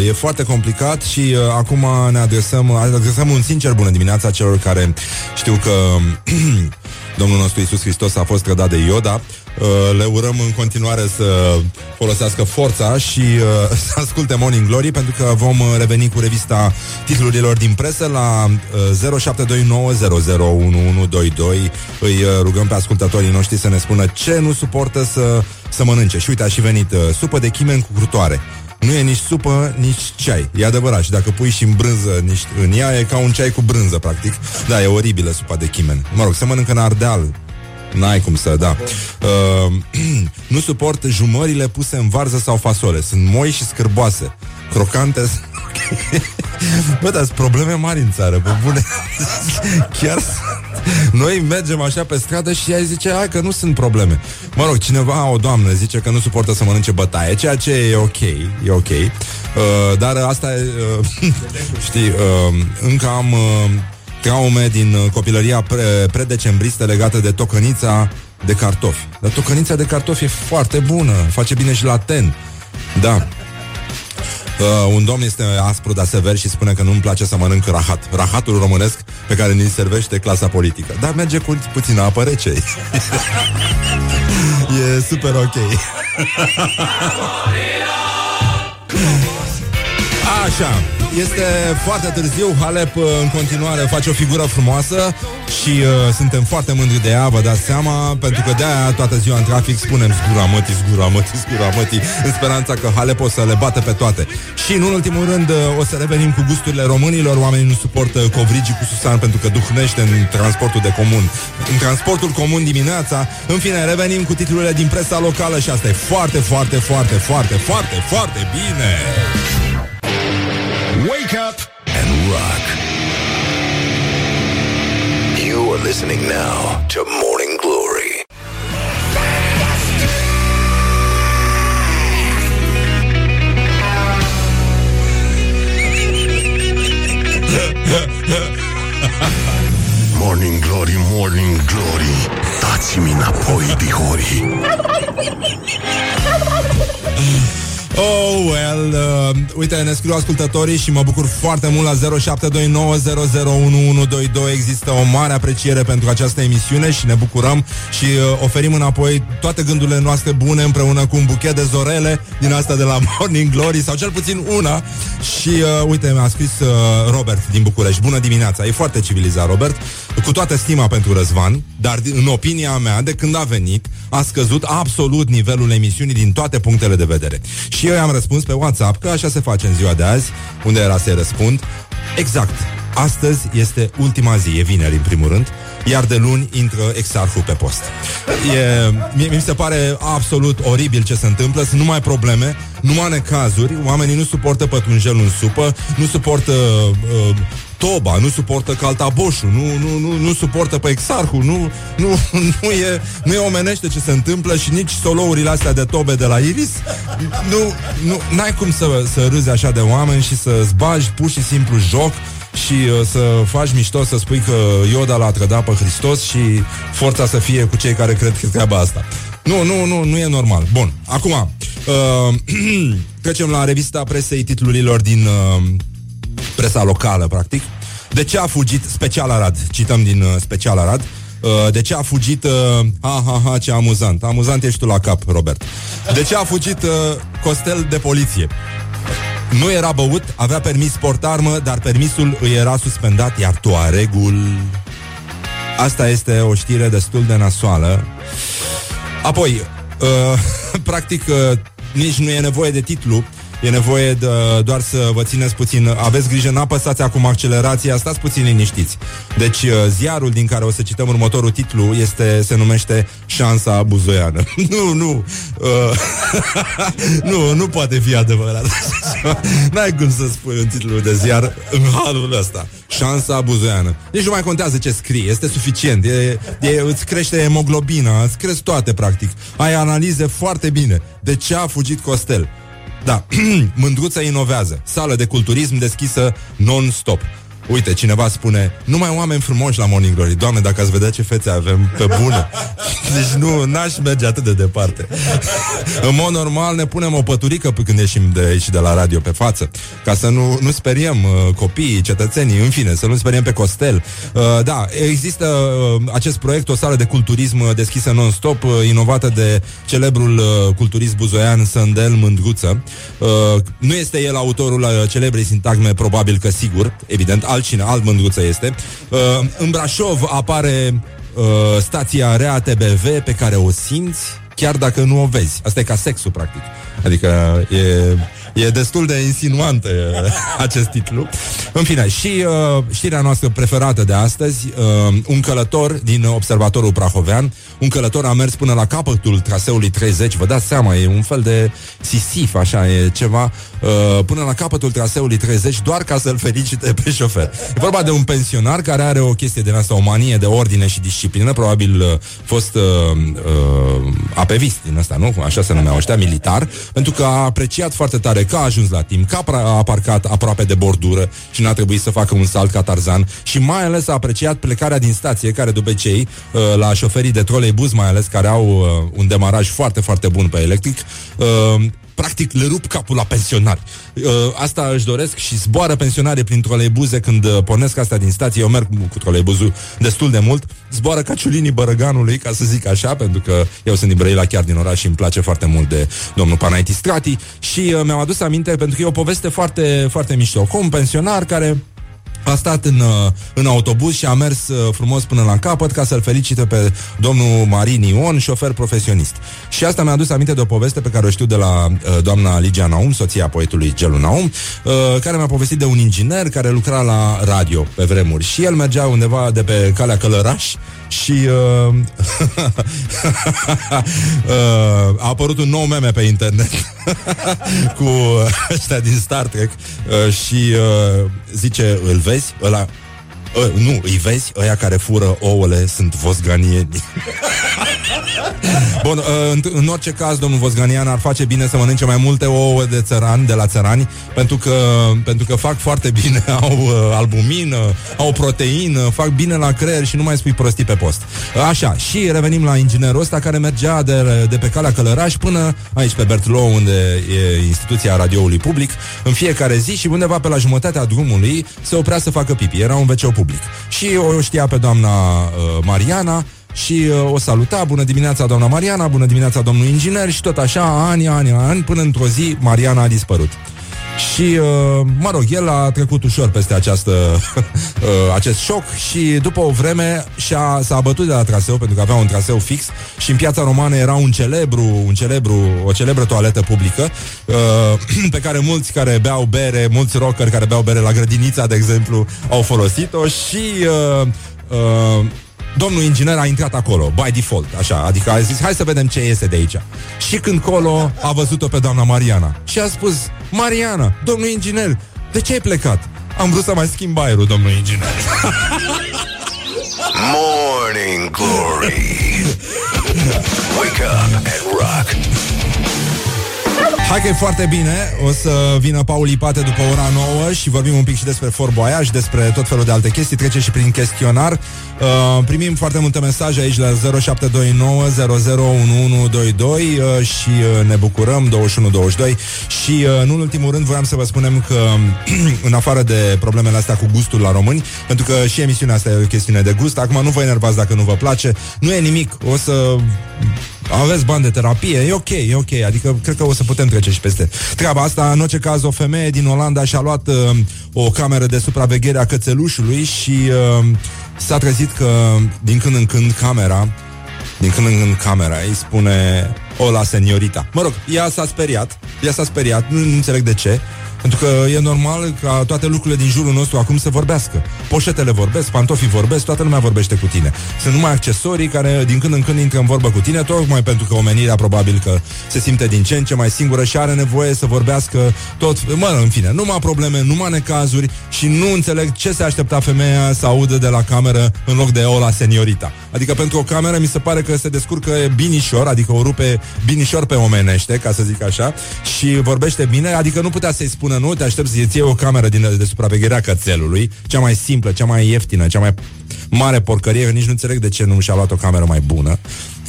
Speaker 2: E, e foarte complicat și uh, acum ne adresăm adresăm un sincer bună dimineața celor care știu că Domnul nostru Iisus Hristos a fost trădat de Ioda. Uh, le urăm în continuare să folosească forța și uh, să asculte Morning Glory pentru că vom uh, reveni cu revista titlurilor din presă la uh, 0729001122. Îi uh, rugăm pe ascultătorii noștri să ne spună ce nu suportă să, să mănânce. Și uite, a și venit uh, supă de chimen cu crutoare. Nu e nici supă, nici ceai. E adevărat. Și dacă pui și în brânză nici în ea, e ca un ceai cu brânză, practic. Da, e oribilă supa de chimen. Mă rog, se mănâncă în Ardeal. N-ai cum să, da. Uh, nu suport jumările puse în varză sau fasole. Sunt moi și scârboase. Crocante. Bă, dar sunt probleme mari în țară, pe bune. Chiar Noi mergem așa pe stradă și ea zice, hai că nu sunt probleme. Mă rog, cineva, o doamnă, zice că nu suportă să mănânce bătaie, ceea ce e ok, e ok. Uh, dar asta e, uh, știi, uh, încă am uh, traume din uh, copilăria pre- predecembristă legată de tocănița de cartofi. Dar tocănița de cartofi e foarte bună, face bine și la ten. Da. Uh, un domn este aspru, dar sever și spune că nu-mi place să mănânc rahat. Rahatul românesc pe care ni servește clasa politică. Dar merge cu puțină apă rece. e super ok. Așa, este foarte târziu Halep uh, în continuare face o figură frumoasă Și uh, suntem foarte mândri de ea, vă dați seama Pentru că de-aia toată ziua în trafic spunem Zgura mătii, zgura mătii, zgura mătii În speranța că Halep o să le bată pe toate. Și în ultimul rând uh, o să revenim cu gusturile românilor. Oamenii nu suportă covrigii cu susan Pentru că duhnește în transportul de comun În transportul comun dimineața. În fine, revenim cu titlurile din presa locală Și asta e foarte, foarte, foarte, foarte, foarte, foarte bine
Speaker 1: Wake up and rock. You are listening now to Morning Glory.
Speaker 3: Morning Glory, Morning Glory Dați-mi înapoi, dihori
Speaker 2: Oh, well, uh, uite, ne scriu ascultătorii și mă bucur foarte mult la 0729001122. Există o mare apreciere pentru această emisiune și ne bucurăm și uh, oferim înapoi toate gândurile noastre bune împreună cu un buchet de zorele din asta de la Morning Glory sau cel puțin una. Și uh, uite, mi-a scris uh, Robert din București. Bună dimineața! E foarte civilizat, Robert. Cu toată stima pentru Răzvan, dar în opinia mea, de când a venit, a scăzut absolut nivelul emisiunii din toate punctele de vedere. Și eu i-am răspuns pe WhatsApp că așa se face în ziua de azi, unde era să răspund. Exact. Astăzi este ultima zi, e vineri în primul rând, iar de luni intră exarhul pe post. E, mie, mi se pare absolut oribil ce se întâmplă, sunt numai probleme, numai necazuri, oamenii nu suportă pătrunjelul în supă, nu suportă uh, toba, nu suportă caltaboșul, nu, nu, nu, nu suportă pe exarhul, nu, nu, nu, e, nu e omenește ce se întâmplă și nici solourile astea de tobe de la Iris. Nu, nu, n-ai cum să, să râzi așa de oameni și să-ți bagi pur și simplu joc și uh, să faci mișto să spui că Ioda l-a trădat pe Hristos și forța să fie cu cei care cred că treaba asta. Nu, nu, nu, nu e normal. Bun, acum uh, trecem la revista presei titlurilor din uh, presa locală, practic. De ce a fugit Special Arad? Cităm din uh, Special Arad. Uh, de ce a fugit uh, Ha, ha, ha, ce amuzant Amuzant ești tu la cap, Robert De ce a fugit uh, Costel de poliție? Nu era băut, avea permis portarmă Dar permisul îi era suspendat Iar tu a regul Asta este o știre destul de nasoală Apoi uh, Practic uh, Nici nu e nevoie de titlu E nevoie de, doar să vă țineți puțin. Aveți grijă, n-apăsați acum accelerația Stați puțin liniștiți. Deci uh, ziarul din care o să cităm următorul titlu este, Se numește Șansa buzoiană. Nu, nu. Uh, Nu, nu poate fi adevărat. N-ai cum să spui un titlu de ziar În halul ăsta. Șansa buzoiană. Nici nu mai contează ce scrie, este suficient. E, e, Îți crește hemoglobina Îți cresc toate, practic. Ai analize foarte bine. De ce a fugit Costel da, Mândruța inovează. Sală de culturism deschisă non-stop. Uite, cineva spune Numai oameni frumoși la Morning Glory. Doamne, dacă ați vedea ce fețe avem pe bună Deci nu, n-aș merge atât de departe. În mod normal ne punem o păturică Pe când ieșim de aici de la radio pe față Ca să nu, nu speriem uh, copiii, cetățenii În fine, să nu speriem pe Costel. Uh, Da, există uh, acest proiect O sală de culturism uh, deschisă non-stop uh, Inovată de celebrul uh, culturist buzoian Sândel Mândruță. Uh, Nu este el autorul uh, celebrei sintagme Probabil că sigur, evident altcine, alt mândruță este. Uh, în Brașov apare uh, stația Rea TBV pe care o simți chiar dacă nu o vezi. Asta e ca sexul, practic. Adică e... E destul de insinuant uh, acest titlu. În fine, și uh, știrea noastră preferată de astăzi, uh, un călător din Observatorul Prahovean, un călător a mers până la capătul traseului 30, vă dați seama, e un fel de sisif, așa, e ceva, uh, până la capătul traseului 30, doar ca să-l felicite pe șofer. E vorba de un pensionar care are o chestie din asta, o manie de ordine și disciplină, probabil uh, fost uh, uh, apevist din asta, nu? Așa se numeau ăștia, militar, pentru că a apreciat foarte tare că a ajuns la timp, că a parcat aproape de bordură și n-a trebuit să facă un salt ca Tarzan și mai ales a apreciat plecarea din stație, care de obicei uh, la șoferii de troleibuz mai ales, care au uh, un demaraj foarte, foarte bun pe electric, uh, practic le rup capul la pensionari. Uh, asta își doresc și zboară pensionarii prin troleibuze când uh, pornesc asta din stație. Eu merg cu troleibuzul destul de mult. Zboară ca ciulinii bărăganului, ca să zic așa, pentru că eu sunt din Brăila, chiar din oraș și îmi place foarte mult de domnul Panaiti Strati. Și uh, mi-am adus aminte pentru că e o poveste foarte, foarte mișto. Cu un pensionar care a stat în, uh, în autobuz și a mers uh, frumos până la capăt ca să-l felicite pe domnul Marin Ion, șofer profesionist. Și asta mi-a adus aminte de o poveste pe care o știu de la uh, doamna Ligia Naum, soția poetului Gelu Naum, care mi-a povestit de un inginer care lucra la radio pe vremuri și el mergea undeva de pe calea Călăraș și uh, uh, a apărut un nou meme pe internet cu ăștia din Star Trek uh, și uh, zice, îl vezi? Ăla Uh, nu, îi vezi, ăia care fură ouăle sunt vosganieni. Bun, uh, în, în orice caz, domnul Vosganian ar face bine să mănânce mai multe ouă de țărani, de la țărani, pentru că, pentru că fac foarte bine, au uh, albumină, au proteină, fac bine la creier și nu mai spui prostii pe post. Așa, și revenim la inginerul ăsta care mergea de, de pe calea Călăraș până aici pe Bertlou, unde e instituția radioului public, în fiecare zi și undeva pe la jumătatea drumului se oprea să facă pipi. Era un wc public. Și o știa pe doamna uh, Mariana, și uh, o saluta, bună dimineața doamna Mariana, bună dimineața domnul inginer și tot așa, ani, ani, ani, până într-o zi Mariana a dispărut. Și, uh, mă rog, el a trecut ușor peste această, uh, acest șoc și după o vreme și-a, s-a abătut de la traseu, pentru că avea un traseu fix și în piața romană era un celebru, un celebru, o celebră toaletă publică uh, pe care mulți care beau bere, mulți rockeri care beau bere la grădinița, de exemplu, au folosit-o și uh, uh, Domnul inginer a intrat acolo, by default, așa, adică a zis, hai să vedem ce iese de aici. Și când colo a văzut-o pe doamna Mariana și a spus, Mariana, domnul inginer, de ce ai plecat? Am vrut să mai schimb aerul, domnul inginer.
Speaker 1: Morning Glory Wake up and rock
Speaker 2: Hai că e foarte bine. O să vină Paul Ipate după ora 9 Și vorbim un pic și despre Fort Boyage Despre tot felul de alte chestii. Trece și prin chestionar. Uh, Primim foarte multe mesaje aici la 0729 001122 uh, Și uh, ne bucurăm 2122 Și uh, nu în ultimul rând voiam să vă spunem că În afară de problemele astea cu gustul la români Pentru că și emisiunea asta e o chestiune de gust Acum nu vă enervați dacă nu vă place Nu e nimic. O să aveți bani de terapie, e ok, e ok, adică cred că o să putem trece și peste treaba asta. În orice caz, o femeie din Olanda și-a luat uh, o cameră de supraveghere a cățelușului și uh, s-a trezit că din când în când camera din când în când camera îi spune Ola, seniorita. Mă rog, ea s-a speriat, ea s-a speriat, nu, nu înțeleg de ce. Pentru că e normal ca toate lucrurile din jurul nostru acum să vorbească. Poșetele vorbesc, pantofii vorbesc, toată lumea vorbește cu tine. Sunt numai accesorii care din când în când intră în vorbă cu tine, tocmai pentru că omenirea probabil că se simte din ce în ce mai singură și are nevoie să vorbească tot, mă, în fine, numai probleme, numai necazuri și nu înțeleg ce se aștepta femeia să audă de la cameră în loc de o la seniorita. Adică pentru o cameră mi se pare că se descurcă binișor, adică o rupe binișor pe omenește, ca să zic așa, și vorbește bine, adică nu putea să-i spună spună nu, te aștept să-ți iei o cameră din, de supraveghere a cățelului, cea mai simplă, cea mai ieftină, cea mai mare porcărie, că nici nu înțeleg de ce nu și-a luat o cameră mai bună.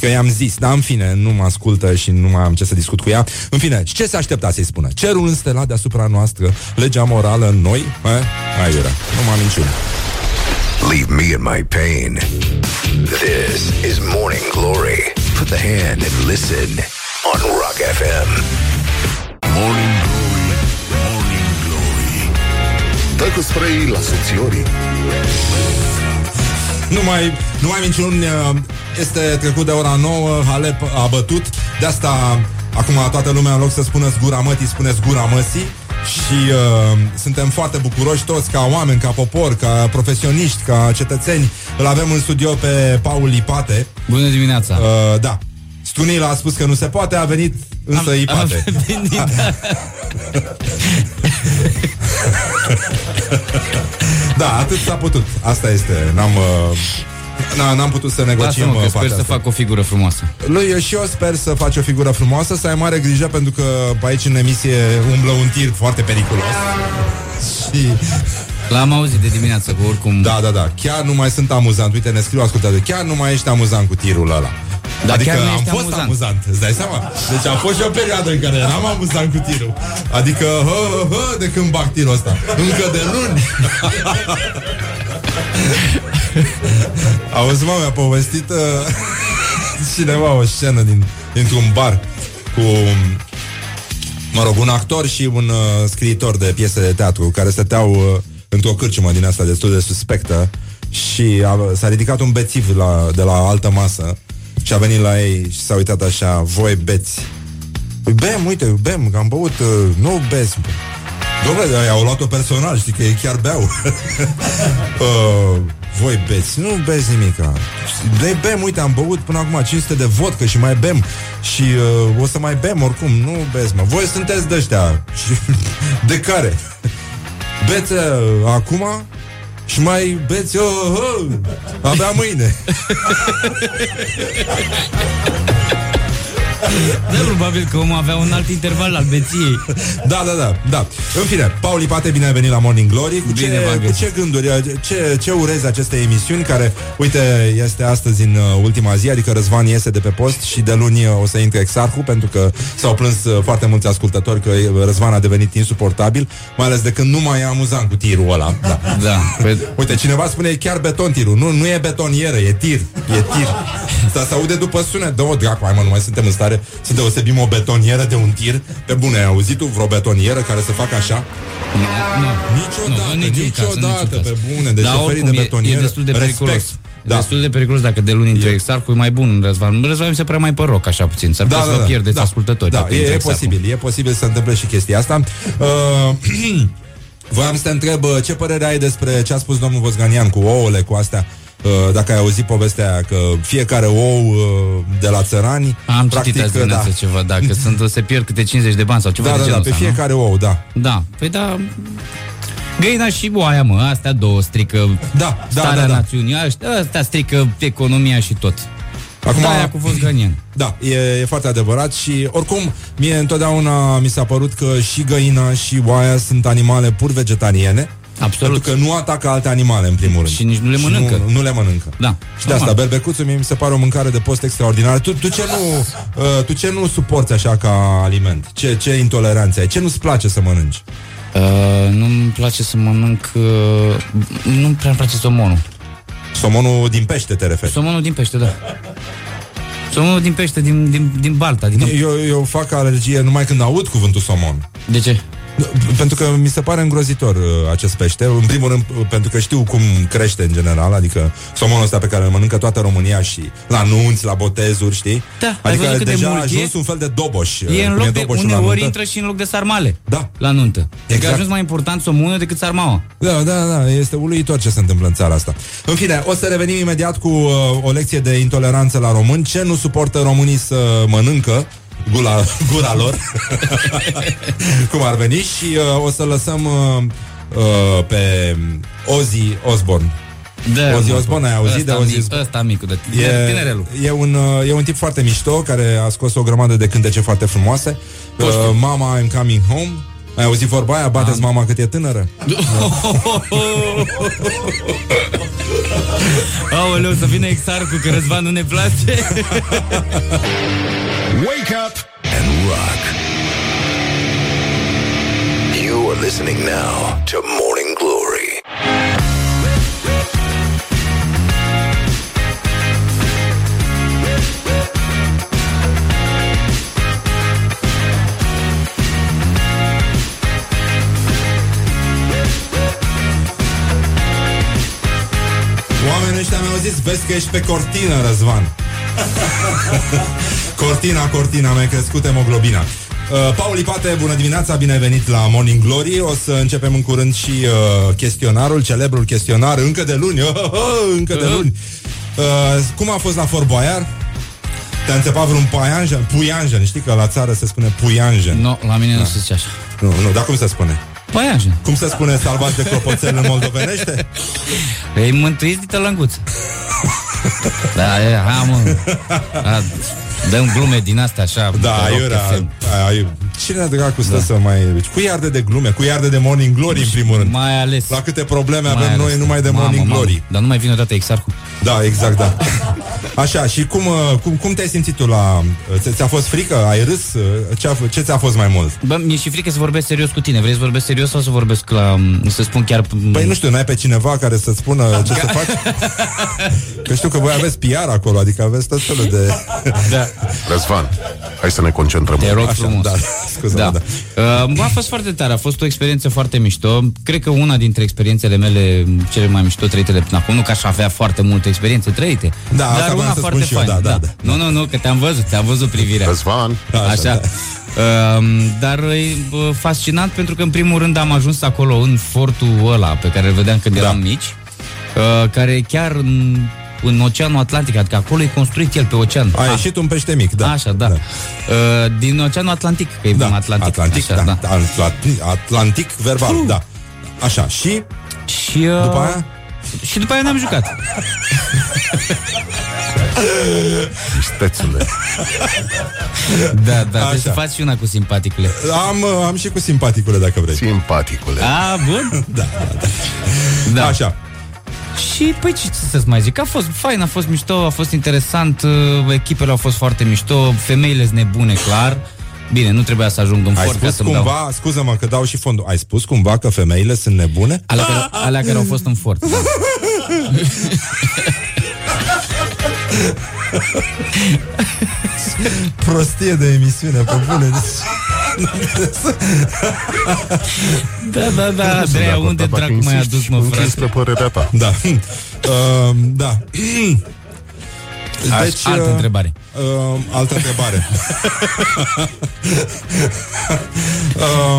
Speaker 2: Că i-am zis, dar în fine, nu mă ascultă și nu mai am ce să discut cu ea. În fine, ce se aștepta să-i spună? Cerul înstelat deasupra noastră, legea morală în noi? Eh? Ai, Iura, nu m-am minciună.
Speaker 1: Leave me in my pain. This is Morning Glory. Put the hand and listen on Rock FM.
Speaker 3: Morning Dă cu spray la subțiorii
Speaker 2: Nu mai, nu mai minciuni uh, Este trecut de ora 9 Halep a bătut De asta acum toată lumea în loc să spună zgura mătii Spune zgura măsii și uh, suntem foarte bucuroși toți ca oameni, ca popor, ca profesioniști, ca cetățeni. Îl avem în studio pe Paul Ipate.
Speaker 10: Bună dimineața!
Speaker 2: Uh, da. Stunil a spus că nu se poate, a venit însă
Speaker 10: Am-
Speaker 2: Ipate.
Speaker 10: am venit, da.
Speaker 2: da, atât s-a putut. Asta este. N-am, uh, n- n-am putut să negociem
Speaker 10: Lasă-mă
Speaker 2: uh,
Speaker 10: că sper
Speaker 2: partea
Speaker 10: să
Speaker 2: asta.
Speaker 10: fac o figură frumoasă.
Speaker 2: Lui eu și eu sper să faci o figură frumoasă, să ai mare grijă pentru că pe aici în emisie umblă un tir foarte periculos. Și
Speaker 10: L-am auzit de dimineață, că oricum...
Speaker 2: da, da, da, chiar nu mai sunt amuzant. Uite, ne scriu ascultători, chiar nu mai ești amuzant cu tirul ăla.
Speaker 10: Da,
Speaker 2: adică
Speaker 10: chiar nu
Speaker 2: am
Speaker 10: ești
Speaker 2: fost
Speaker 10: amuzant.
Speaker 2: amuzant. îți dai seama? Deci a fost și o perioadă în care eram amuzant cu tirul. Adică, hă, hă, hă, de când bag tirul ăsta. Încă de luni. Auzi, mă, mi-a povestit uh, cineva o scenă din, dintr-un bar cu, mă rog, un actor și un uh, scriitor de piese de teatru care stăteau uh, într-o cârciumă din asta destul de suspectă și a, s-a ridicat un bețiv la, de la altă masă și a venit la ei și s-a uitat așa, voi beți. Păi bem, uite, bem, că am băut, uh, nu bezi. Domnule, dar au luat-o personal, știi că ei chiar beau. uh, voi beți, nu beți nimic. Noi bem, uite, am băut până acum 500 de vodcă și mai bem și uh, o să mai bem oricum, nu beți, mă. Voi sunteți de ăștia. Și- de care? Beți uh, acum și mai beți uh, uh, abia mâine.
Speaker 10: Da, probabil că omul avea un alt interval al beției.
Speaker 2: Da, da, da, da. În fine, Paul Ipate, bine ai venit la Morning Glory. Cu
Speaker 10: Bine
Speaker 2: ce,
Speaker 10: v-am
Speaker 2: cu
Speaker 10: găsit.
Speaker 2: ce gânduri, ce, ce urezi acestei emisiuni care, uite, este astăzi în uh, ultima zi, adică Răzvan iese de pe post și de luni uh, o să intre Exarhu pentru că s-au plâns uh, foarte mulți ascultători că uh, Răzvan a devenit insuportabil, mai ales de când nu mai e amuzant cu tirul ăla. Da.
Speaker 10: Da. Păi,
Speaker 2: Uite, cineva spune e chiar beton tirul. Nu, nu e betonieră, e tir. E tir. Asta se aude după sunet. Dă-o dracu, hai mă, nu mai suntem în stare să deosebim o betonieră de un tir. Pe bune, ai auzit tu vreo betonieră care să facă așa?
Speaker 10: nu,
Speaker 2: Niciodată,
Speaker 10: Nu, în niciun caz, în
Speaker 2: niciodată,
Speaker 10: niciun caz.
Speaker 2: pe bune. Deci
Speaker 10: Dar
Speaker 2: oferii de
Speaker 10: oricum e-
Speaker 2: betonieră.
Speaker 10: E destul de periculos.
Speaker 2: Respect.
Speaker 10: Da. Destul de periculos dacă de luni intre Exarcu e mai bun Răzvan. Răzvan mi se prea mai păroc așa puțin. S-ar putea să vă pierdeți ascultători.
Speaker 2: Da,
Speaker 10: dacă
Speaker 2: e,
Speaker 10: intre
Speaker 2: e
Speaker 10: Exarcu.
Speaker 2: posibil, e posibil să întâmple și chestia asta. Uh, Voiam să te întreb uh, ce părere ai despre ce a spus domnul Vosganian cu ouăle, cu astea. Uh, dacă ai auzit povestea aia că fiecare ou uh, de la țărani
Speaker 10: Am
Speaker 2: practic,
Speaker 10: citit azi dimineață
Speaker 2: da.
Speaker 10: ceva, da, că sunt, se pierd câte 50 de bani sau ceva
Speaker 2: Da,
Speaker 10: de
Speaker 2: da, da,
Speaker 10: genul
Speaker 2: pe
Speaker 10: ăsta, nu?
Speaker 2: fiecare ou, da.
Speaker 10: Da, păi da... Găina și boaia, mă, astea două strică
Speaker 2: Da, da,
Speaker 10: starea
Speaker 2: da, da.
Speaker 10: națiunii, astea, astea strică economia și tot.
Speaker 2: Acum,
Speaker 10: Da, aia cu Volkswagen.
Speaker 2: Da, e, e foarte adevărat și oricum mie întotdeauna mi s-a părut că și găina și oaia sunt animale pur vegetariene.
Speaker 10: Absolut.
Speaker 2: Pentru că nu atacă alte animale, în primul rând.
Speaker 10: Și nici nu le mănâncă.
Speaker 2: Nu, nu le mănâncă.
Speaker 10: Da.
Speaker 2: Și de asta,
Speaker 10: Normal.
Speaker 2: berbecuțul mie mi se pare o mâncare de post extraordinară. Tu, tu, ce, nu, uh, tu ce nu suporți așa ca aliment? Ce, ce intoleranțe ai? Ce nu-ți place să mănânci?
Speaker 10: Uh, nu-mi place să mănânc... Uh, nu prea îmi place somonul.
Speaker 2: Somonul din pește te referi?
Speaker 10: Somonul din pește, da. Somonul din pește, din, din, din balta. Adică...
Speaker 2: Eu, eu fac alergie numai când aud cuvântul somon.
Speaker 10: De ce?
Speaker 2: Pentru că mi se pare îngrozitor uh, acest pește. În primul rând, uh, pentru că știu cum crește în general, adică somonul ăsta pe care îl mănâncă toată România și la nunți, la botezuri, știi?
Speaker 10: Da, ai
Speaker 2: adică
Speaker 10: văzut cât de
Speaker 2: deja a
Speaker 10: mult e?
Speaker 2: ajuns un fel de doboș. uh,
Speaker 10: E în
Speaker 2: cum
Speaker 10: loc de,
Speaker 2: doboșul la
Speaker 10: uneori
Speaker 2: nuntă.
Speaker 10: intră și în loc de sarmale.
Speaker 2: Da.
Speaker 10: La nuntă. Exact.
Speaker 2: Exact.
Speaker 10: a ajuns mai important somonul decât sarmaua.
Speaker 2: Da, da, da, este uluitor ce se întâmplă în țara asta. În fine, o să revenim imediat cu uh, o lecție de intoleranță la români. Ce nu suportă românii să mănâncă? Gula, gura lor Cum ar veni Și uh, o să lăsăm uh, uh, Pe Ozzy Osbourne
Speaker 10: Da,
Speaker 2: Ozzy
Speaker 10: mă,
Speaker 2: Osbourne, ai auzit de
Speaker 10: ăsta
Speaker 2: Ozzy
Speaker 10: mic-
Speaker 2: Osbourne?
Speaker 10: Ăsta micul, de
Speaker 2: E,
Speaker 10: tinerelul.
Speaker 2: e, un, uh, e un tip foarte mișto Care a scos o grămadă de cântece foarte frumoase uh, Mama I'm coming home Ai auzit vorba aia? Bateți mama cât e tânără?
Speaker 10: Aoleu, să vină Exarcu, că Răzvan nu ne place.
Speaker 1: Wake up and rock. You are listening now to Morning Glory.
Speaker 2: Oamenii ăștia mi-au zis, vezi că ești pe cortină, Răzvan. cortina, cortina, mi-a crescut hemoglobina. Uh, Paul Ipate, bună dimineața, bine ai venit la Morning Glory O să începem în curând și uh, chestionarul, celebrul chestionar Încă de luni, oh, oh, oh, încă de luni uh, Cum a fost la Fort Boyard? Te-a înțepat vreun paianjen? Puianjen, știi că la țară se spune puianjen
Speaker 10: Nu, la mine nu se zice așa.
Speaker 2: Nu, nu, dar cum se spune?
Speaker 10: Paianjen.
Speaker 2: Cum se spune salvați de clopoțel în moldovenește?
Speaker 10: Ei mântuiți de tălănguț. da, e, ha, mă. Da, dăm glume din astea așa.
Speaker 2: Da,
Speaker 10: pe Rock
Speaker 2: aiurea,
Speaker 10: FM.
Speaker 2: ai, Cine dracu stă da. să mai... Cui arde de glume? Cui arde de Morning Glory, în primul rând?
Speaker 10: Mai ales.
Speaker 2: La câte probleme
Speaker 10: Mai
Speaker 2: avem
Speaker 10: ales.
Speaker 2: noi numai de
Speaker 10: Mamă,
Speaker 2: Morning
Speaker 10: mamă.
Speaker 2: Glory.
Speaker 10: Dar nu mai vine odată Exarcu.
Speaker 2: Da, exact, da. Așa, și cum, uh, cum, cum te-ai simțit tu la... uh, ți- Ți-a fost frică? Ai râs? Uh, Ce, a, f- ce ți-a fost mai mult?
Speaker 10: Bă, mi-e și frică să vorbesc serios cu tine. Vrei să vorbesc serios sau să vorbesc la... Să spun chiar...
Speaker 2: Păi nu știu, n-ai pe cineva care să-ți spună ce să faci? Că știu că voi aveți PR acolo, adică aveți tot felul de...
Speaker 10: Da.
Speaker 3: Răzvan, hai să ne concentrăm.
Speaker 10: Te rog
Speaker 2: Așa,
Speaker 10: frumos.
Speaker 2: da, scuze
Speaker 10: da.
Speaker 2: da.
Speaker 10: Uh, a fost foarte tare, a fost o experiență foarte mișto. Cred că una dintre experiențele mele cele mai mișto trăitele până acum, nu că aș avea foarte multe experiențe trăite,
Speaker 2: Da, asta
Speaker 10: dar
Speaker 2: voiam
Speaker 10: una
Speaker 2: să
Speaker 10: foarte
Speaker 2: spun și eu,
Speaker 10: faină.
Speaker 2: da, da, da.
Speaker 10: Nu, nu, nu, că te-am văzut, te-am văzut privirea.
Speaker 3: Răzvan,
Speaker 2: Așa,
Speaker 10: Așa.
Speaker 2: da.
Speaker 10: Uh, dar e bă, fascinant pentru că în primul rând am ajuns acolo în fortul ăla pe care îl vedeam când
Speaker 2: Da.
Speaker 10: eram mici, uh, care e chiar în, în Oceanul Atlantic, adică acolo e construit el pe ocean.
Speaker 2: A
Speaker 10: Ah,
Speaker 2: ieșit un pește mic, da.
Speaker 10: Așa, da. da. Uh, din Oceanul Atlantic, că e
Speaker 2: Da,
Speaker 10: Atlantic.
Speaker 2: Atlantic,
Speaker 10: așa,
Speaker 2: da. Atlantic, Atlantic verbal, da. Așa, și
Speaker 10: Și, uh,
Speaker 2: după aia?
Speaker 10: Și după aia ne-am jucat.
Speaker 3: istețule.
Speaker 10: Da, da,
Speaker 2: Așa.
Speaker 10: trebuie să faci și una cu simpaticule.
Speaker 2: Am, uh, am și cu simpaticule, dacă vrei.
Speaker 3: Simpaticule.
Speaker 10: A, bun?
Speaker 2: Da, da, da.
Speaker 10: Da.
Speaker 2: Așa.
Speaker 10: Și, păi, ce să-ți mai zic? A fost fain, a fost mișto, a fost interesant, uh, echipele au fost foarte mișto, femeile sunt nebune, clar. Bine, nu trebuia să ajung în
Speaker 2: Ai
Speaker 10: fort ca
Speaker 2: spus
Speaker 10: să-mi dau.
Speaker 2: cumva, scuză-mă că dau și fondul, ai spus cumva că femeile sunt nebune?
Speaker 10: Alea care, alea care au fost în fort. Da.
Speaker 2: Prostie de emisiune, pe bune.
Speaker 10: Da, da, da, Andreea, unde dracu mai adus, mă, frate?
Speaker 3: Despre părerea ta.
Speaker 2: Da. Uh, da.
Speaker 10: Deci, altă
Speaker 2: uh,
Speaker 10: întrebare.
Speaker 2: Uh, altă întrebare.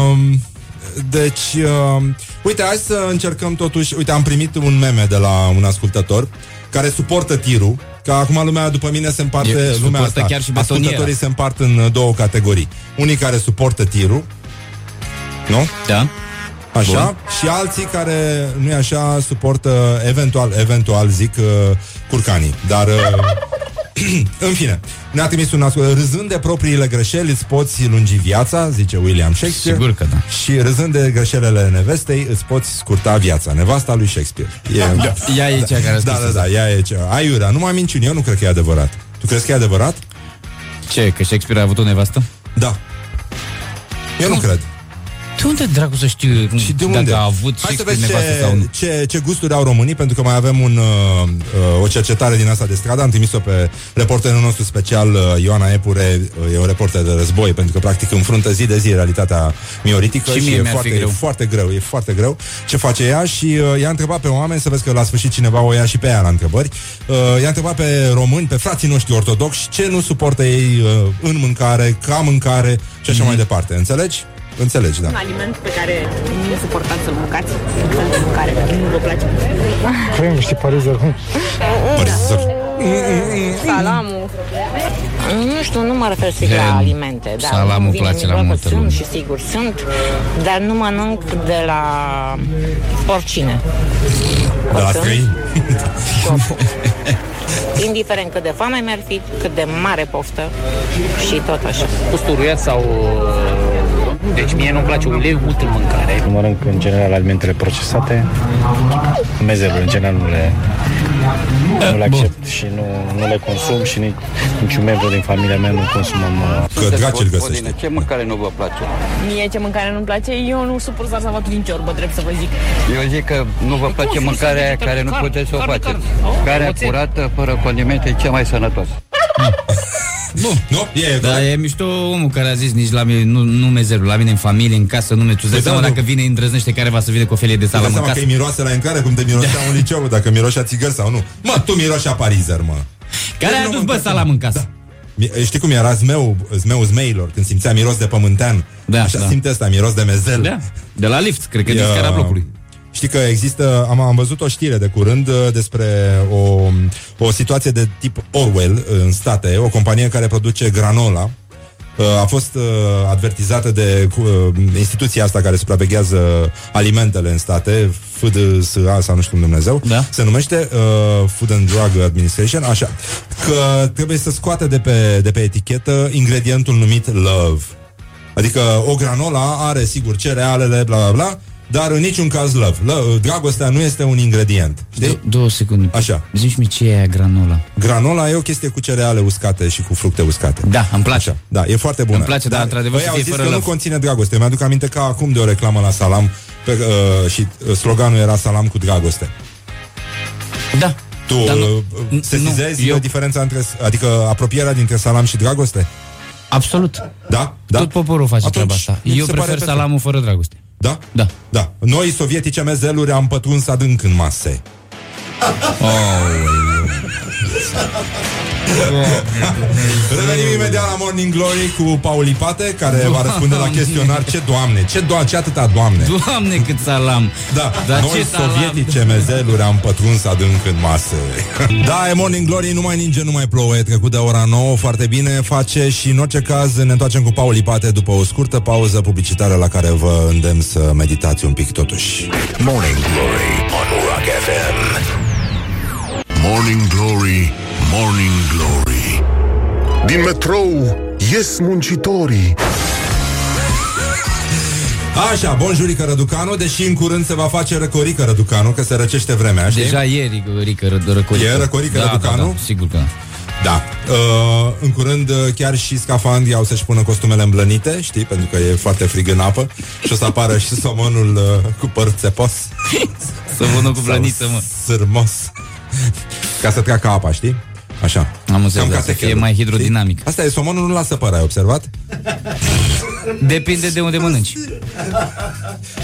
Speaker 2: um, deci, uh, uite, hai să încercăm totuși. Uite, am primit un meme de la un ascultător care suportă tirul. Că acum lumea după mine se împarte
Speaker 10: E,
Speaker 2: lumea
Speaker 10: suportă
Speaker 2: asta.
Speaker 10: chiar și betoniera.
Speaker 2: Ascultătorii se împart în uh, două categorii. Unii care suportă tirul, nu?
Speaker 10: Da?
Speaker 2: Așa,
Speaker 10: Bun.
Speaker 2: și alții care nu e așa suportă eventual, eventual zic uh, curcanii, dar uh, în fine, ne-a trimis un ascult. Râzând de propriile greșeli îți poți lungi viața, zice William Shakespeare.
Speaker 10: Sigur că da.
Speaker 2: Și râzând de greșelile nevestei îți poți scurta viața. Nevasta lui Shakespeare. E, da.
Speaker 10: Ea e cea care a spus
Speaker 2: da, da,
Speaker 10: asta.
Speaker 2: da, ea e cea. Aiurea, nu mai minciuni, eu nu cred că e adevărat. Tu crezi că e adevărat?
Speaker 10: Ce, că Shakespeare a avut o nevastă?
Speaker 2: Da. Eu nu cred.
Speaker 10: De unde dracu să știu
Speaker 2: Și de
Speaker 10: dacă
Speaker 2: unde?
Speaker 10: a avut
Speaker 2: Hai să
Speaker 10: Shakespeare
Speaker 2: vezi
Speaker 10: nevastă sau nu?
Speaker 2: ce, ce, ce gusturi au românii, pentru că mai avem un, uh, uh, o cercetare din asta de stradă. Am trimis-o pe reporterul nostru special, uh, Ioana Epure, uh, e un reporter de război, pentru că practic înfruntă zi de zi realitatea mioritică
Speaker 10: Și
Speaker 2: și,
Speaker 10: mie
Speaker 2: e,
Speaker 10: mi-ar fi
Speaker 2: foarte,
Speaker 10: greu.
Speaker 2: e foarte greu, e foarte greu ce face ea și uh, i-a întrebat pe oameni, să vezi că la sfârșit cineva o ia și pe ea la întrebări, uh, i-a întrebat pe români, pe frații noștri ortodoxi, ce nu suportă ei uh, în mâncare, ca mâncare și așa mai departe. Înțelegi? Înțelegi, da.
Speaker 4: Un aliment pe care nu suportați să-l mâncați, un fel de mâncare care nu vă place.
Speaker 5: Crem, știi, parizer.
Speaker 2: Părzăr.
Speaker 4: Salamul.
Speaker 7: Nu știu, nu mă refer sigur
Speaker 10: De-
Speaker 7: la alimente. Dar
Speaker 10: salamul
Speaker 7: îmi vine
Speaker 10: place
Speaker 7: în
Speaker 10: la
Speaker 7: minte că
Speaker 10: multă
Speaker 7: sunt
Speaker 10: lume.
Speaker 7: și sigur sunt, dar nu mănânc de la oricine.
Speaker 2: De la
Speaker 7: Oricând
Speaker 2: străini.
Speaker 7: și oricum. Indiferent cât de foame mi-ar fi, cât de mare poftă și tot așa.
Speaker 11: Usturuiat sau Deci mie nu-mi place uleiul mult în mâncare.
Speaker 12: Nu mănânc în general alimentele procesate. Mezelul în general nu le, nu le accept și nu, nu le consum și nici, niciun membru din familia mea nu consumăm. uh,
Speaker 2: Că draci îl găsește.
Speaker 13: Ce mâncare nu vă place?
Speaker 4: Mie ce mâncare nu-mi place, eu nu suport zarzavatul din ciorbă, trebuie să vă zic.
Speaker 13: Eu zic că nu vă place mâncarea aia care nu puteți să o faceți. Care curată, fără condimente, e cea mai sănătoasă.
Speaker 10: Bun.
Speaker 2: Nu? E,
Speaker 10: Da, e mișto omul care a zis nici la mine, nu, nu mezerul, la mine în familie, în casă, nu me Tu îți dai
Speaker 2: Păi da,
Speaker 10: seama
Speaker 2: nu.
Speaker 10: dacă vine, îndrăznește careva să vină cu o felie de
Speaker 2: Îți dai
Speaker 10: salam în
Speaker 2: seama
Speaker 10: casă.
Speaker 2: că îi miroase la încare cum te mirosea un liceu, dacă miroșea țigări sau nu. Mă, tu miroșea parizer, mă.
Speaker 10: Care a adus, bă, salam în casă?
Speaker 2: Mi- Știi cum era zmeu, zmeu zmeilor, când simțea miros de pământean?
Speaker 10: Da,
Speaker 2: Așa
Speaker 10: da.
Speaker 2: simte asta, miros de mezel.
Speaker 10: Da, de la lift, cred că din
Speaker 2: E,
Speaker 10: scara blocului.
Speaker 2: Știi că există, am, am văzut o știre de curând uh, despre o, o situație de tip Orwell uh, în state, o companie care produce granola. Uh, A fost uh, advertizată de uh, instituția asta care supraveghează alimentele în state, FDSA sau nu știu cum Dumnezeu,
Speaker 10: Da.
Speaker 2: se numește uh, Food and Drug Administration, așa, că trebuie să scoată de pe, de pe etichetă ingredientul numit love. Adică o granola are, sigur, cerealele, bla, bla, bla, dar în niciun caz love. love dragostea nu este un ingredient. Știi?
Speaker 10: Do- două secunde.
Speaker 2: Așa.
Speaker 10: Zici mi ce e aia granola.
Speaker 2: Granola e o chestie cu cereale uscate și cu fructe uscate.
Speaker 10: Da, îmi place.
Speaker 2: Așa. Da, e foarte bună.
Speaker 10: Îmi place, dar într-adevăr
Speaker 2: băi,
Speaker 10: să
Speaker 2: au
Speaker 10: fie
Speaker 2: zis
Speaker 10: fără
Speaker 2: că nu
Speaker 10: love.
Speaker 2: conține dragoste. Mi-aduc aminte că acum de o reclamă la salam pe, uh, și uh, sloganul era salam cu dragoste.
Speaker 10: Da.
Speaker 2: Tu
Speaker 10: Dar nu-
Speaker 2: uh, sesizezi
Speaker 10: nu, eu-
Speaker 2: diferența între, adică apropierea dintre salam și dragoste?
Speaker 10: Absolut.
Speaker 2: Da? da?
Speaker 10: Tot poporul face
Speaker 2: Atunci,
Speaker 10: treaba asta.
Speaker 2: mi se
Speaker 10: Eu
Speaker 2: pare
Speaker 10: prefer
Speaker 2: perfect.
Speaker 10: salamul fără dragoste.
Speaker 2: Da?
Speaker 10: Da.
Speaker 2: Da. Noi, sovietice mezeluri, am pătruns adânc în mase. Revenim imediat la Morning Glory cu Paul Ipate, care va răspunde la chestionar. Ce doamne, ce, do- ce atâta doamne.
Speaker 10: Doamne, cât salam!
Speaker 2: Da,
Speaker 10: Dar
Speaker 2: noi
Speaker 10: ce salam!
Speaker 2: sovietice mezeluri am pătruns adânc în masă. Da, e Morning Glory, nu mai ninge, nu mai plouă, e trecut de ora 9, foarte bine face și în orice caz ne întoarcem cu Paul Ipate după o scurtă pauză publicitară la care vă îndemn să meditați un pic totuși.
Speaker 1: Morning Glory on Rock FM.
Speaker 3: Morning Glory, Morning Glory Din metrou ies muncitorii
Speaker 2: Așa, bonjurică Răducanu, deși în curând se va face răcorică Răducanu, că se răcește vremea, știi?
Speaker 10: Deja ieri Rică Ră- Răcorică.
Speaker 2: E Răcorică
Speaker 10: da, da,
Speaker 2: Răducanu?
Speaker 10: da, sigur că da.
Speaker 2: Da. Uh, în curând uh, chiar și scafandrii au să-și pună costumele îmblănite, știi, pentru că e foarte frig în apă și o să apară și somonul uh, cu păr țepos.
Speaker 10: Somonul cu blăniță, mă.
Speaker 2: Sârmos. Ca să treacă apa, știi? Așa.
Speaker 10: Am înțeles,
Speaker 2: Cam
Speaker 10: da,
Speaker 2: ca
Speaker 10: să fie
Speaker 2: sechelul,
Speaker 10: mai
Speaker 2: știi?
Speaker 10: hidrodinamic.
Speaker 2: Asta e, somonul nu lasă păr, ai observat?
Speaker 10: Depinde de unde mănânci.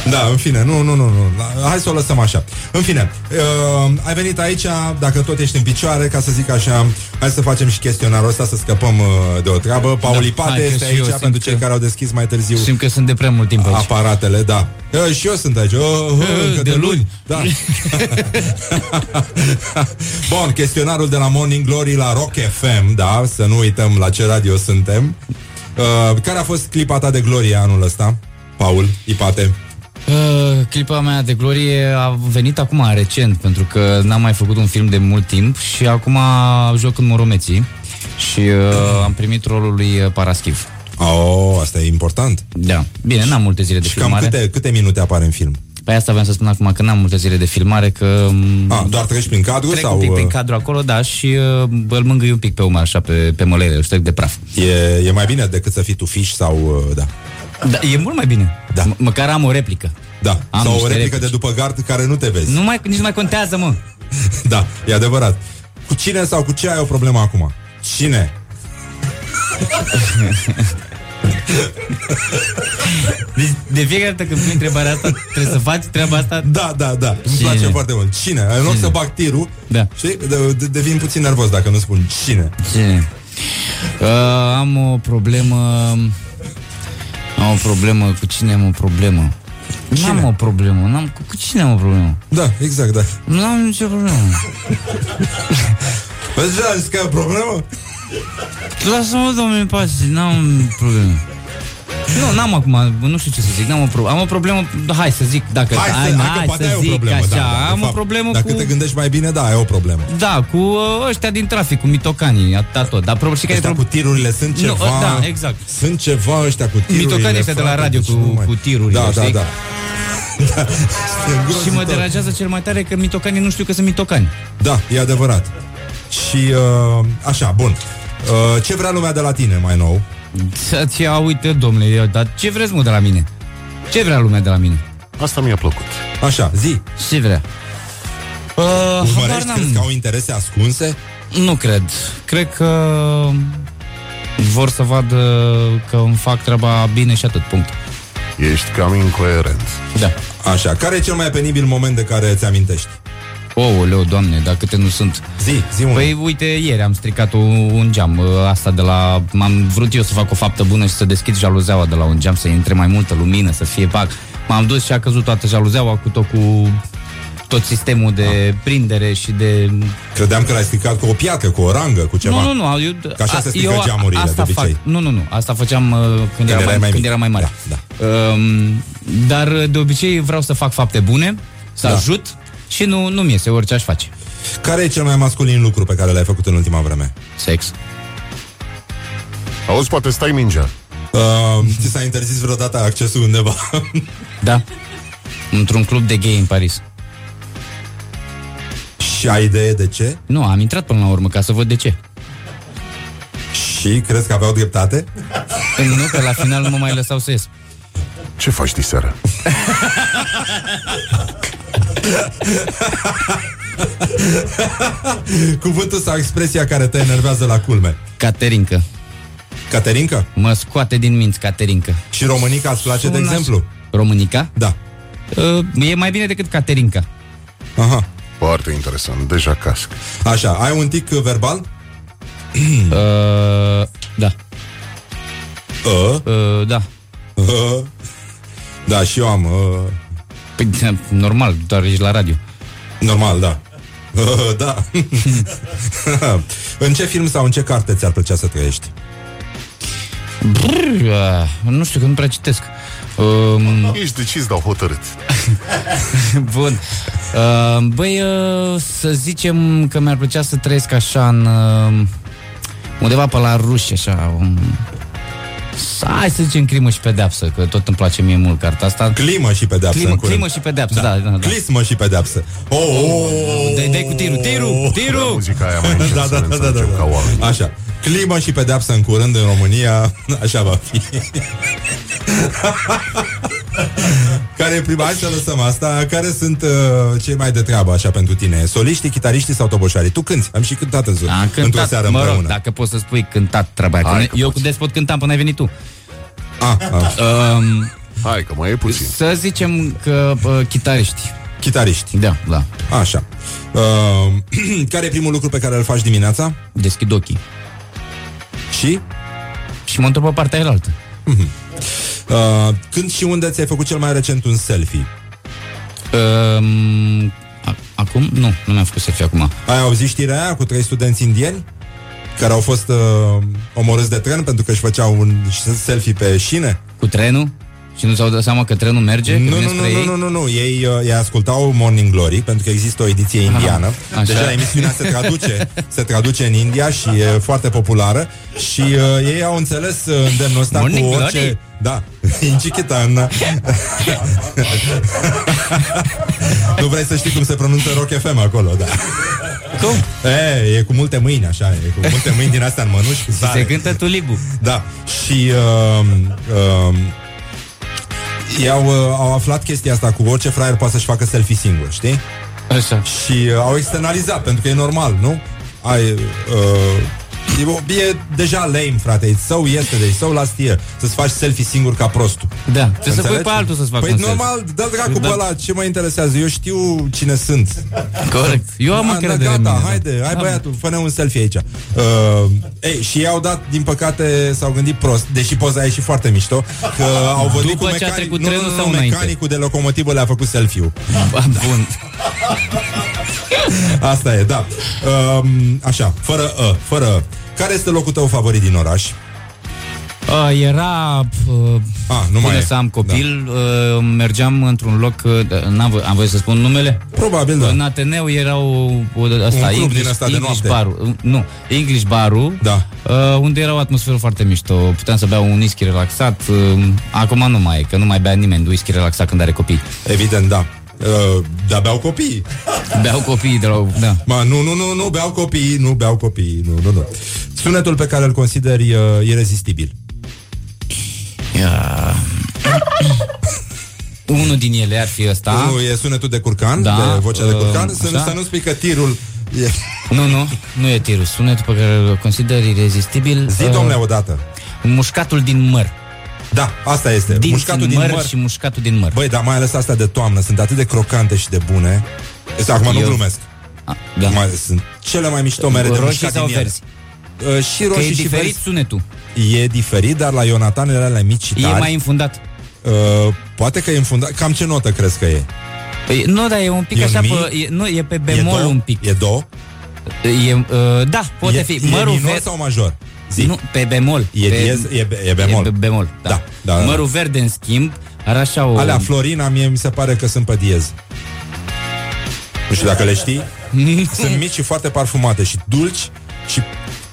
Speaker 2: Da, în fine, nu, nu, nu, nu. La- Hai să o lăsăm așa. În fine, uh, ai venit aici, dacă tot ești în picioare, ca să zic așa, hai să facem și chestionarul ăsta, să scăpăm uh, de o treabă. Paul
Speaker 10: Da,
Speaker 2: Ipate
Speaker 10: hai că
Speaker 2: este
Speaker 10: și eu
Speaker 2: aici
Speaker 10: simt
Speaker 2: pentru
Speaker 10: că-
Speaker 2: cei care au deschis mai târziu
Speaker 10: Simt că sunt de prea mult timp aici.
Speaker 2: aparatele, da. Uh, și eu sunt aici. Uh, uh, încă
Speaker 10: de luni.
Speaker 2: Da. Bun, chestionarul de la Morning Glory la Rock FM, da, să nu uităm la ce radio suntem. Uh, care a fost clipa ta de glorie anul ăsta? Paul, Ipate.
Speaker 10: Uh, clipa mea de glorie a venit acum recent Pentru că n-am mai făcut un film de mult timp Și acum joc în Moromeții Și uh, am primit rolul lui uh, Paraschiv
Speaker 2: Oh, asta e important.
Speaker 10: Da, bine, n-am multe zile de
Speaker 2: Și cam
Speaker 10: filmare
Speaker 2: câte, câte minute apare în film?
Speaker 10: Pe asta vreau să spun acum că n-am multe zile de filmare Că m,
Speaker 2: A, doar treci prin cadru
Speaker 10: trec
Speaker 2: sau...
Speaker 10: un pic prin
Speaker 2: uh,
Speaker 10: cadru acolo, da Și uh, îl mângâi un pic pe umăr, așa, pe, pe mălele Îl șterg de praf
Speaker 2: E, e mai bine decât să fii tu fiș sau... uh, Da.
Speaker 10: da, E mult mai bine
Speaker 2: Da.
Speaker 10: M- Măcar am o replică
Speaker 2: Da.
Speaker 10: Am
Speaker 2: sau o
Speaker 10: niște
Speaker 2: replică
Speaker 10: replici.
Speaker 2: de după gard care nu te vezi.
Speaker 10: nu mai, Nici nu mai contează, mă
Speaker 2: Da, e adevărat. Cu cine sau cu ce ai o problemă acum? Cine?
Speaker 10: Deci, de fiecare dată când pui întrebarea asta Trebuie să faci treaba asta
Speaker 2: Da, da, da. Îmi
Speaker 10: Cine?
Speaker 2: place foarte mult. Cine? În loc
Speaker 10: Cine?
Speaker 2: să bag tirul,
Speaker 10: Da.
Speaker 2: știi? De, de, devin puțin nervos dacă nu spun cine.
Speaker 10: Ce? Uh, am o problemă Am o problemă Cu cine am o problemă? N-am o problemă n-am, cu, cu cine am o problemă?
Speaker 2: Da, exact, da.
Speaker 10: Nu am nicio problemă
Speaker 2: Vezi ce zic că ai o problemă?
Speaker 10: Lasă-mă, domnule, pace, n-am probleme Nu, n-am acum, nu știu ce să zic, n-am o pro- am o problemă, hai să zic, dacă
Speaker 2: Hai,
Speaker 10: ai,
Speaker 2: să,
Speaker 10: hai,
Speaker 2: hai că poate
Speaker 10: să
Speaker 2: ai o
Speaker 10: zic
Speaker 2: problemă,
Speaker 10: așa,
Speaker 2: da, da, de
Speaker 10: am o
Speaker 2: fapt.
Speaker 10: problemă
Speaker 2: Dacă
Speaker 10: cu...
Speaker 2: te gândești mai bine, da, ai o problemă.
Speaker 10: Da, cu uh, ăștia din trafic, cu mitocanii, atâta tot. Dar probabil și care e
Speaker 2: Ăștia
Speaker 10: pro-
Speaker 2: cu tirurile sunt
Speaker 10: Nu,
Speaker 2: ceva...
Speaker 10: da, exact.
Speaker 2: Sunt ceva ăștia cu tirurile.
Speaker 10: Mitocanii ăștia de la
Speaker 2: frate,
Speaker 10: radio
Speaker 2: deci
Speaker 10: cu-
Speaker 2: nu mai-
Speaker 10: cu tirurile,
Speaker 2: Da, da,
Speaker 10: știi?
Speaker 2: da. da. Este
Speaker 10: Și mă
Speaker 2: îngrozitor.
Speaker 10: deranjează cel mai tare că mitocanii nu știu că sunt mitocani.
Speaker 2: Da, e adevărat. Și uh, așa, bun. Uh, ce vrea lumea de la tine mai nou?
Speaker 10: Să-ți ia, uite, domnule, eu, dar ce vreți, mă, de la mine? Ce vrea lumea de la mine?
Speaker 3: Asta mi-a plăcut.
Speaker 2: Așa, zi.
Speaker 10: Ce vrea? Uh, habar
Speaker 2: Urmărești,
Speaker 10: n-am.
Speaker 2: crezi că au interese ascunse?
Speaker 10: Nu cred. Cred că vor să vadă că îmi fac treaba bine și atât, punct.
Speaker 3: Ești cam incoerent.
Speaker 10: Da.
Speaker 2: Așa, care e cel mai penibil moment de care ți amintești?
Speaker 10: Oh, leu, doamne, dacă câte nu sunt.
Speaker 2: Zi, zi unul.
Speaker 10: Păi, uite, ieri am stricat un, un geam, uh, asta de la... M-am vrut eu să fac o faptă bună și să deschid jaluzeaua de la un geam, să intre mai multă lumină, să fie pac. M-am dus și a căzut toată jaluzeaua cu tot cu tot sistemul de prindere și de...
Speaker 2: Credeam că l-ai stricat cu o piatră, cu o rangă, cu ceva.
Speaker 10: Nu, nu, nu. Eu,
Speaker 2: Că așa se strică
Speaker 10: eu
Speaker 2: geamurile,
Speaker 10: asta
Speaker 2: de obicei.
Speaker 10: Fac. Nu, nu, nu. Asta făceam uh, când, era
Speaker 2: erai
Speaker 10: mai,
Speaker 2: mai
Speaker 10: când
Speaker 2: mic.
Speaker 10: era mai mare.
Speaker 2: Da,
Speaker 10: Um, dar uh, de obicei vreau să fac fapte bune, să
Speaker 2: Da.
Speaker 10: ajut și nu, nu-mi iese orice aș face.
Speaker 2: Care e cel mai masculin lucru pe care l-ai făcut în ultima vreme?
Speaker 10: Sex.
Speaker 3: Auzi, poate stai mingea.
Speaker 2: Uh, ți s-a interzis vreodată accesul undeva?
Speaker 10: Da. Într-un club de gay în Paris.
Speaker 2: și ai idee de ce?
Speaker 10: Nu, am intrat până la urmă ca să văd de ce.
Speaker 2: Și crezi că aveau dreptate?
Speaker 10: Nu, că la final nu mă mai lăsau să ies.
Speaker 3: Ce faci diseară?
Speaker 2: Cuvântul sau expresia care te enervează la culme.
Speaker 10: Caterincă.
Speaker 2: Caterinca?
Speaker 10: Mă scoate din minți, Caterincă.
Speaker 2: Și românica îți place, de
Speaker 10: Sună
Speaker 2: exemplu?
Speaker 10: Românica?
Speaker 2: Da.
Speaker 10: Uh, e mai bine decât Caterinca.
Speaker 2: Aha.
Speaker 3: Foarte interesant, deja casc.
Speaker 2: Așa, ai un tic uh, verbal?
Speaker 10: Uh, da.
Speaker 2: Uh,
Speaker 10: Uh, da.
Speaker 2: uh. Da, și eu am. Uh,
Speaker 10: Păi, da, normal, doar ești la radio.
Speaker 2: normal, da. Uh, da. în ce film sau în ce carte ți-ar plăcea să trăiești?
Speaker 10: Brr, uh, nu știu, că nu prea citesc. Um,
Speaker 3: Ești decis, dar hotărât.
Speaker 10: bun. Uh, băi, uh, să zicem că mi-ar plăcea să trăiesc așa în... Uh, undeva pe la ruși, așa... Um, să- hai să zicem crimă și pedeapsă, că tot îmi place mie mult cartea asta.
Speaker 2: Climă și pedeapsă
Speaker 10: Climă,
Speaker 2: în curând.
Speaker 10: climă și pedeapsă, da, da, da.
Speaker 2: Clismă și pedeapsă. Oh, oh,
Speaker 10: Dai, dai cu tirul, tirul,
Speaker 3: Da,
Speaker 10: tirul!
Speaker 3: muzica aia mai încet
Speaker 2: da,
Speaker 3: să
Speaker 2: da,
Speaker 3: ne
Speaker 2: da, da,
Speaker 3: înțelegem
Speaker 2: da,
Speaker 3: ca oameni.
Speaker 2: da. Așa. Climă și pedeapsă în curând în România. Așa va fi. Care e prima? Hai să lăsăm asta. Care sunt uh, cei mai de treabă așa pentru tine? Soliștii, chitariștii sau toboșarii? Tu cânti. Am și cântat în
Speaker 10: Am
Speaker 2: într-o
Speaker 10: cântat,
Speaker 2: seară
Speaker 10: mă
Speaker 2: împreună.
Speaker 10: rog, dacă poți să spui cântat treaba aia, că
Speaker 3: Hai
Speaker 10: ne-
Speaker 3: că
Speaker 10: Eu
Speaker 3: poți.
Speaker 10: cu despot cântam până ai venit tu.
Speaker 2: Ah, ah.
Speaker 10: Um,
Speaker 3: Hai că mai e puțin.
Speaker 10: să zicem că uh, chitariști.
Speaker 2: Chitariști.
Speaker 10: Da, da.
Speaker 2: Așa. Uh, care e primul lucru pe care îl faci dimineața?
Speaker 10: Deschid ochii.
Speaker 2: Și?
Speaker 10: Și mă întorc pe partea elaltă.
Speaker 2: Uh, când și unde ți-ai făcut cel mai recent un selfie?
Speaker 10: Um, a- acum? Nu, nu mi-am făcut selfie acum.
Speaker 2: Ai auzit știrea aia cu trei studenți indieni? Care au fost uh, omorâți de tren pentru că își făceau un selfie pe șine?
Speaker 10: Cu trenul? Și nu s-au dat seama că trenul merge? că
Speaker 2: Nu,
Speaker 10: vine
Speaker 2: nu,
Speaker 10: spre
Speaker 2: nu,
Speaker 10: ei?
Speaker 2: nu, nu, nu, ei, uh, ei ascultau Morning Glory pentru că există o ediție indiană.
Speaker 10: așa.
Speaker 2: Deja emisiunea se traduce, se traduce în India și e foarte populară și uh, ei au înțeles uh, îndemnul ăsta
Speaker 10: Morning
Speaker 2: cu orice...
Speaker 10: Glory?
Speaker 2: Da, Incichitan. nu vrei să știi cum se pronunță Rock FM acolo, da.
Speaker 10: Cum?
Speaker 2: E, e cu multe mâini, așa, e cu multe mâini din astea în mănuși cu
Speaker 10: Și
Speaker 2: sare.
Speaker 10: se cântă tulibu.
Speaker 2: Da, și uh, uh, ei au, uh, au aflat chestia asta cu orice fraier poate să-și facă selfie singur, știi?
Speaker 10: Așa.
Speaker 2: Și uh, au externalizat, pentru că e normal, nu? Ai, uh, e, o- e deja lame, frate, e so yesterday, so last year Să-ți faci selfie singur ca prostul
Speaker 10: Da, trebuie să pui
Speaker 2: Înțelegi?
Speaker 10: pe altul să-ți facă
Speaker 2: Păi
Speaker 10: un selfie.
Speaker 2: normal, dă dracu
Speaker 10: Da.
Speaker 2: pe ăla, ce mă interesează? Eu știu cine sunt
Speaker 10: Corect. Eu am
Speaker 2: Da,
Speaker 10: încredere
Speaker 2: da,
Speaker 10: în
Speaker 2: gata,
Speaker 10: mine, da.
Speaker 2: haide, hai
Speaker 10: Da.
Speaker 2: băiatul, fă un selfie aici. Uh, ei, și ei au dat, din păcate, s-au gândit prost, deși poza a ieșit foarte mișto, că au văzut
Speaker 10: După
Speaker 2: cu
Speaker 10: ce a
Speaker 2: mecanic,
Speaker 10: trecut
Speaker 2: nu,
Speaker 10: trenul
Speaker 2: nu, nu,
Speaker 10: sau
Speaker 2: nu,
Speaker 10: înainte?
Speaker 2: mecanicul de locomotivă le-a făcut selfie-ul.
Speaker 10: Ba, Bun.
Speaker 2: Asta e, da. Um, așa, fără ă, fără ă. Care este locul tău favorit din oraș?
Speaker 10: Uh, era uh,
Speaker 2: Ah, nu mai
Speaker 10: până
Speaker 2: e.
Speaker 10: să am copil, uh, mergeam într-un loc, uh, n-am, vo- am voie să spun numele?
Speaker 2: Probabil, da.
Speaker 10: În Ateneu era o, o asta,
Speaker 2: Un club
Speaker 10: English,
Speaker 2: din ăsta de
Speaker 10: English
Speaker 2: noapte.
Speaker 10: Bar, uh, nu, English Baru,
Speaker 2: Da.
Speaker 10: uh, unde era o atmosferă foarte mișto. Puteam să beau un whisky relaxat. Uh, acum nu mai e, că nu mai bea nimeni whisky relaxat când are copii.
Speaker 2: Evident, da. Uh, da, beau copii.
Speaker 10: Beau copii de la... Da.
Speaker 2: Ma, nu, nu, nu, nu, beau copii, nu beau copii, nu, nu, nu. Sunetul pe care îl consideri uh, irezistibil.
Speaker 10: Ia. Unul din ele ar fi ăsta.
Speaker 2: Unul e sunetul de curcan,
Speaker 10: Da,
Speaker 2: de vocea de
Speaker 10: uh,
Speaker 2: curcan, să, nu,
Speaker 10: așa.
Speaker 2: să nu spui că tirul e...
Speaker 10: Nu, nu, nu e tirul. Sunetul pe care îl consider irezistibil.
Speaker 2: Zi,
Speaker 10: uh,
Speaker 2: domnule, odată.
Speaker 10: Mușcatul din măr.
Speaker 2: Da, asta este.
Speaker 10: Dinți
Speaker 2: mușcatul
Speaker 10: în
Speaker 2: din
Speaker 10: măr,
Speaker 2: măr.
Speaker 10: și mușcatul din măr.
Speaker 2: Băi, dar mai ales astea de toamnă sunt atât de crocante și de bune. Este, acum nu
Speaker 10: Eu-
Speaker 2: glumesc.
Speaker 10: A, da.
Speaker 2: Mai, sunt cele mai mișto mere de
Speaker 10: Roșii
Speaker 2: mușcat
Speaker 10: sau
Speaker 2: din ele.
Speaker 10: verzi?
Speaker 2: Uh, și
Speaker 10: Că
Speaker 2: roșii
Speaker 10: e
Speaker 2: și
Speaker 10: diferit
Speaker 2: verzi.
Speaker 10: sunetul.
Speaker 2: E diferit, dar la Ionatan ele alea mici și
Speaker 10: E
Speaker 2: tari.
Speaker 10: mai infundat.
Speaker 2: uh, poate că e înfundat. Cam ce notă crezi că e?
Speaker 10: Păi, nu, dar e un pic
Speaker 2: E un
Speaker 10: așa,
Speaker 2: mi?
Speaker 10: pe, e, nu, e pe
Speaker 2: e
Speaker 10: bemol
Speaker 2: do?
Speaker 10: un pic.
Speaker 2: E do?
Speaker 10: E, uh, da, poate
Speaker 2: e,
Speaker 10: fi.
Speaker 2: E
Speaker 10: Mărul
Speaker 2: minor
Speaker 10: verde.
Speaker 2: sau major? Zi.
Speaker 10: Nu, pe bemol.
Speaker 2: E
Speaker 10: pe,
Speaker 2: diez, e, be- e bemol.
Speaker 10: E be- bemol, da.
Speaker 2: Da, da, da.
Speaker 10: Mărul verde, în schimb, are așa o...
Speaker 2: Alea, Florina, mie mi se pare că sunt pe diez. Nu știu dacă le știi. sunt mici și foarte parfumate și dulci și...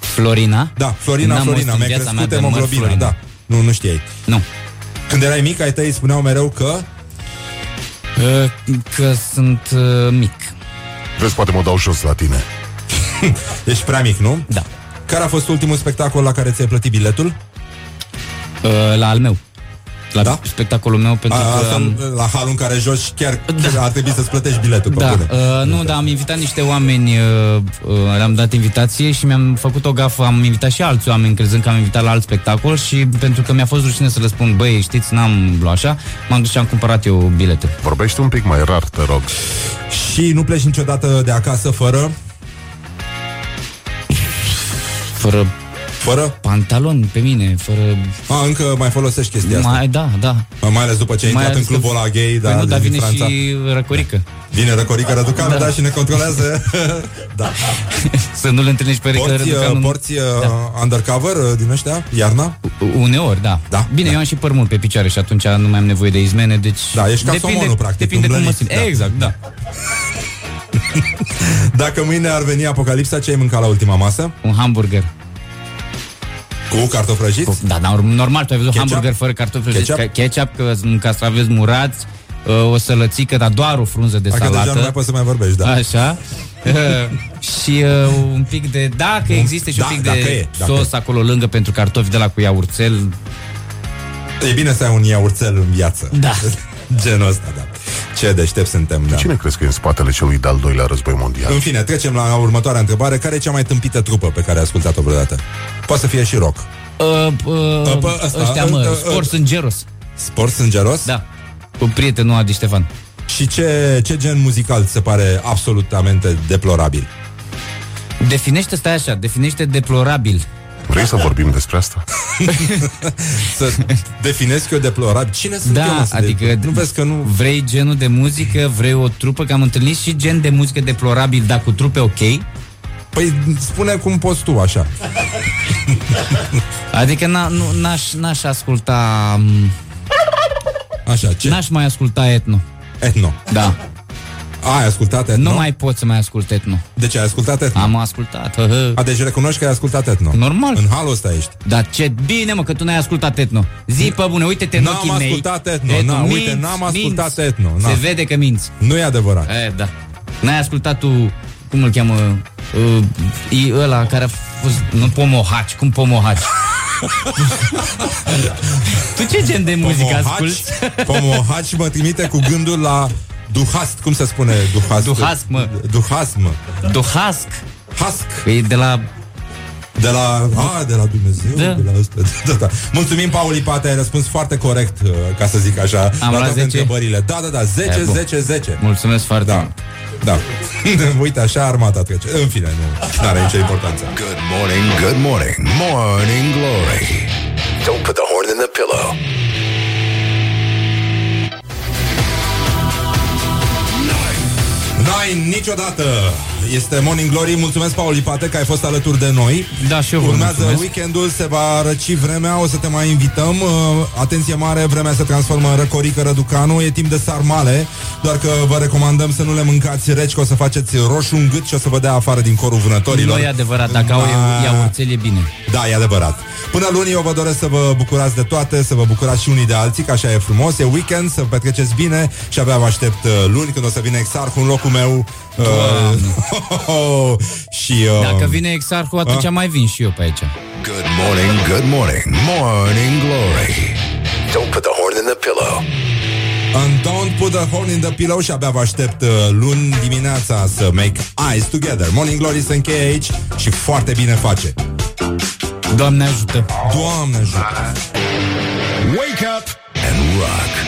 Speaker 10: Florina?
Speaker 2: Da, Florina,
Speaker 10: N-am
Speaker 2: Florina,
Speaker 10: auzit în
Speaker 2: mi-a
Speaker 10: viața mea
Speaker 2: crescut
Speaker 10: de măr
Speaker 2: hemoglobina,
Speaker 10: Florina.
Speaker 2: da. Nu, nu știai.
Speaker 10: Nu.
Speaker 2: Când erai mic, ai tăi îi spuneau mereu că...
Speaker 10: Uh, că sunt uh, mic.
Speaker 3: Vezi, poate mă dau jos la tine.
Speaker 2: Ești prea mic, nu?
Speaker 10: Da.
Speaker 2: Care a fost ultimul spectacol la care ți-ai plătit biletul?
Speaker 10: Uh, la al meu. La
Speaker 2: Da?
Speaker 10: spectacolul meu, pentru
Speaker 2: A,
Speaker 10: că
Speaker 2: asta,
Speaker 10: am...
Speaker 2: La halul în care joci chiar da. ar trebui să-ți plătești biletul pe
Speaker 10: Da,
Speaker 2: bune.
Speaker 10: uh, nu, dar am invitat niște oameni, uh, uh, le-am dat invitație și mi-am făcut o gafă, am invitat și alți oameni crezând că am invitat la alt spectacol și pentru că mi-a fost rușine să le spun, băi, știți, n-am luat așa, m-am dus și am cumpărat eu bilete.
Speaker 3: Vorbește un pic mai rar, te rog.
Speaker 2: Și nu pleci niciodată de acasă fără...
Speaker 10: Fără
Speaker 2: Fără?
Speaker 10: pantaloni pe mine, fără...
Speaker 2: A, încă mai folosești chestia asta.
Speaker 10: Mai, da, da.
Speaker 2: Mai ales după ce ai
Speaker 10: Mai
Speaker 2: intrat în
Speaker 10: ales că-
Speaker 2: clubul ăla gay, da,
Speaker 10: Păi nu, dar
Speaker 2: din
Speaker 10: vine
Speaker 2: Franța.
Speaker 10: și răcorică.
Speaker 2: Vine Răcorica Răducanu, da.
Speaker 10: Da.
Speaker 2: da, și ne controlează. da.
Speaker 10: Să nu le întâlnești pe Răcă
Speaker 2: Porți, uh,
Speaker 10: Răducanu.
Speaker 2: porți uh, undercover uh, din ăștia, iarna?
Speaker 10: Uneori, da.
Speaker 2: Da,
Speaker 10: Bine,
Speaker 2: da.
Speaker 10: eu am și păr mult pe picioare și atunci nu mai am nevoie de izmene, deci...
Speaker 2: Da, ești ca somonul, practic,
Speaker 10: Depinde cum mă
Speaker 2: îmblănit,
Speaker 10: simt.
Speaker 2: da.
Speaker 10: Exact, da.
Speaker 2: Dacă mâine ar veni apocalipsa, ce ai mâncat la ultima masă?
Speaker 10: Un hamburger.
Speaker 2: Cu cartofi prăjiți?
Speaker 10: Da, dar normal, tu ai văzut
Speaker 2: Ketchup?
Speaker 10: hamburger fără cartofi prăjiți.
Speaker 2: Ketchup?
Speaker 10: Ca- Ketchup, că sunt castraveți murați, uh, o sălățică, dar doar o frunză de
Speaker 2: Dacă deja nu mai
Speaker 10: salată.
Speaker 2: poți să mai vorbești, da.
Speaker 10: Așa. Uh, și uh, un pic de... Dacă există și
Speaker 2: da,
Speaker 10: un pic
Speaker 2: dacă
Speaker 10: de
Speaker 2: e, dacă
Speaker 10: sos acolo lângă pentru cartofi de la cu iaurțel.
Speaker 2: E bine să ai un iaurțel în viață.
Speaker 10: Da.
Speaker 2: Genul ăsta, da. Ce deștept suntem, da.
Speaker 3: Cine crezi că e în spatele celui de-al doilea război mondial?
Speaker 2: În fine, trecem la următoarea întrebare. Care e cea mai tâmpită trupă pe care ai ascultat-o vreodată? Poate să fie și rock.
Speaker 10: Uh, uh,
Speaker 2: bă, ăsta,
Speaker 10: ăștia,
Speaker 2: uh,
Speaker 10: mă,
Speaker 2: uh, uh,
Speaker 10: spor sângeros.
Speaker 2: Sport sângeros?
Speaker 10: Da. Cu prietenul Adi Ștefan.
Speaker 2: Și ce, ce gen muzical ți se pare absolutamente deplorabil?
Speaker 10: Definește, stai așa, definește deplorabil.
Speaker 3: Vrei să vorbim despre asta?
Speaker 2: Să definesc eu deplorabil? Cine sunt eu?
Speaker 10: Da,
Speaker 2: mă, să
Speaker 10: adică
Speaker 2: de... Nu vezi că nu...
Speaker 10: vrei genul de muzică, vrei o trupă, că am întâlnit și gen de muzică deplorabil, dar cu trupe ok.
Speaker 2: Păi spune cum poți tu așa.
Speaker 10: Adică n- nu, n-aș, n-aș asculta... m,
Speaker 2: Așa, ce?
Speaker 10: N-aș mai asculta etno.
Speaker 2: Etno.
Speaker 10: Da.
Speaker 2: Ai ascultat etno?
Speaker 10: Nu mai pot să mai ascult etno.
Speaker 2: De ce ai ascultat etno?
Speaker 10: Am ascultat. Hă, hă.
Speaker 2: A, deci recunoști că ai ascultat etno.
Speaker 10: Normal.
Speaker 2: În halul ăsta ești.
Speaker 10: Dar ce bine, mă, că tu n-ai ascultat etno. Zi pe bune, uite-te în
Speaker 2: N-am
Speaker 10: ochii mei.
Speaker 2: ascultat etno, na, uite, n-am ascultat etno, na.
Speaker 10: Se vede că minți.
Speaker 2: Nu e adevărat.
Speaker 10: E, da. N-ai ascultat tu, cum îl cheamă, uh, e ăla care a fost, nu Pomohaci, cum Pomohaci? tu ce gen de muzică asculti?
Speaker 2: Pomohaci mă trimite cu gândul la Duhast, cum se spune Duhast?
Speaker 10: Duhasc, mă.
Speaker 2: Duhasm.
Speaker 10: Duhasc.
Speaker 2: Hask.
Speaker 10: E de la...
Speaker 2: De la, a, de la Dumnezeu,
Speaker 10: Da.
Speaker 2: de la asta. Da, da. Mulțumim, Paul Ipate, ai răspuns foarte corect, uh, ca să zic așa,
Speaker 10: Am
Speaker 2: la
Speaker 10: luat
Speaker 2: toate
Speaker 10: 10?
Speaker 2: întrebările. Da, da, da, 10,
Speaker 10: E, bun.
Speaker 2: 10, 10.
Speaker 10: Mulțumesc foarte
Speaker 2: Da.
Speaker 10: mult.
Speaker 2: Da. Uite, așa armata trece. În fine, nu are nicio importanță.
Speaker 1: Good morning, good morning, morning glory. Don't put the horn in the pillow.
Speaker 2: N-ai niciodată Este Morning Glory Mulțumesc, Paul Lipate, că ai fost alături de noi
Speaker 10: Da, și eu vă
Speaker 2: Urmează
Speaker 10: mulțumesc.
Speaker 2: weekendul, se va răci vremea O să te mai invităm uh, Atenție mare, vremea se transformă în răcorică răducanu E timp de sarmale Doar că vă recomandăm să nu le mâncați reci Că o să faceți roșu în gât și o să vă dea afară din corul vânătorilor
Speaker 10: Nu e adevărat, dacă au
Speaker 2: Da.
Speaker 10: iaurțel e bine.
Speaker 2: Da, e adevărat. Până luni eu vă doresc să vă bucurați de toate, să vă bucurați și unii de alții, că așa e frumos, e weekend, să petreceți bine și abia vă aștept uh, luni când o să vină Exarhul în locul meu. Uh, și uh,
Speaker 10: Dacă vine exarhul, atunci
Speaker 2: a?
Speaker 10: mai vin și eu pe aici.
Speaker 1: Good morning, good morning, morning glory. Don't put the horn in the pillow.
Speaker 2: And don't put the horn in the pillow Și abia vă aștept uh, luni dimineața Să make eyes together Morning Glory se încheie aici Și foarte bine face
Speaker 10: Doamne ajută
Speaker 2: Doamne ajută
Speaker 1: Wake up and rock.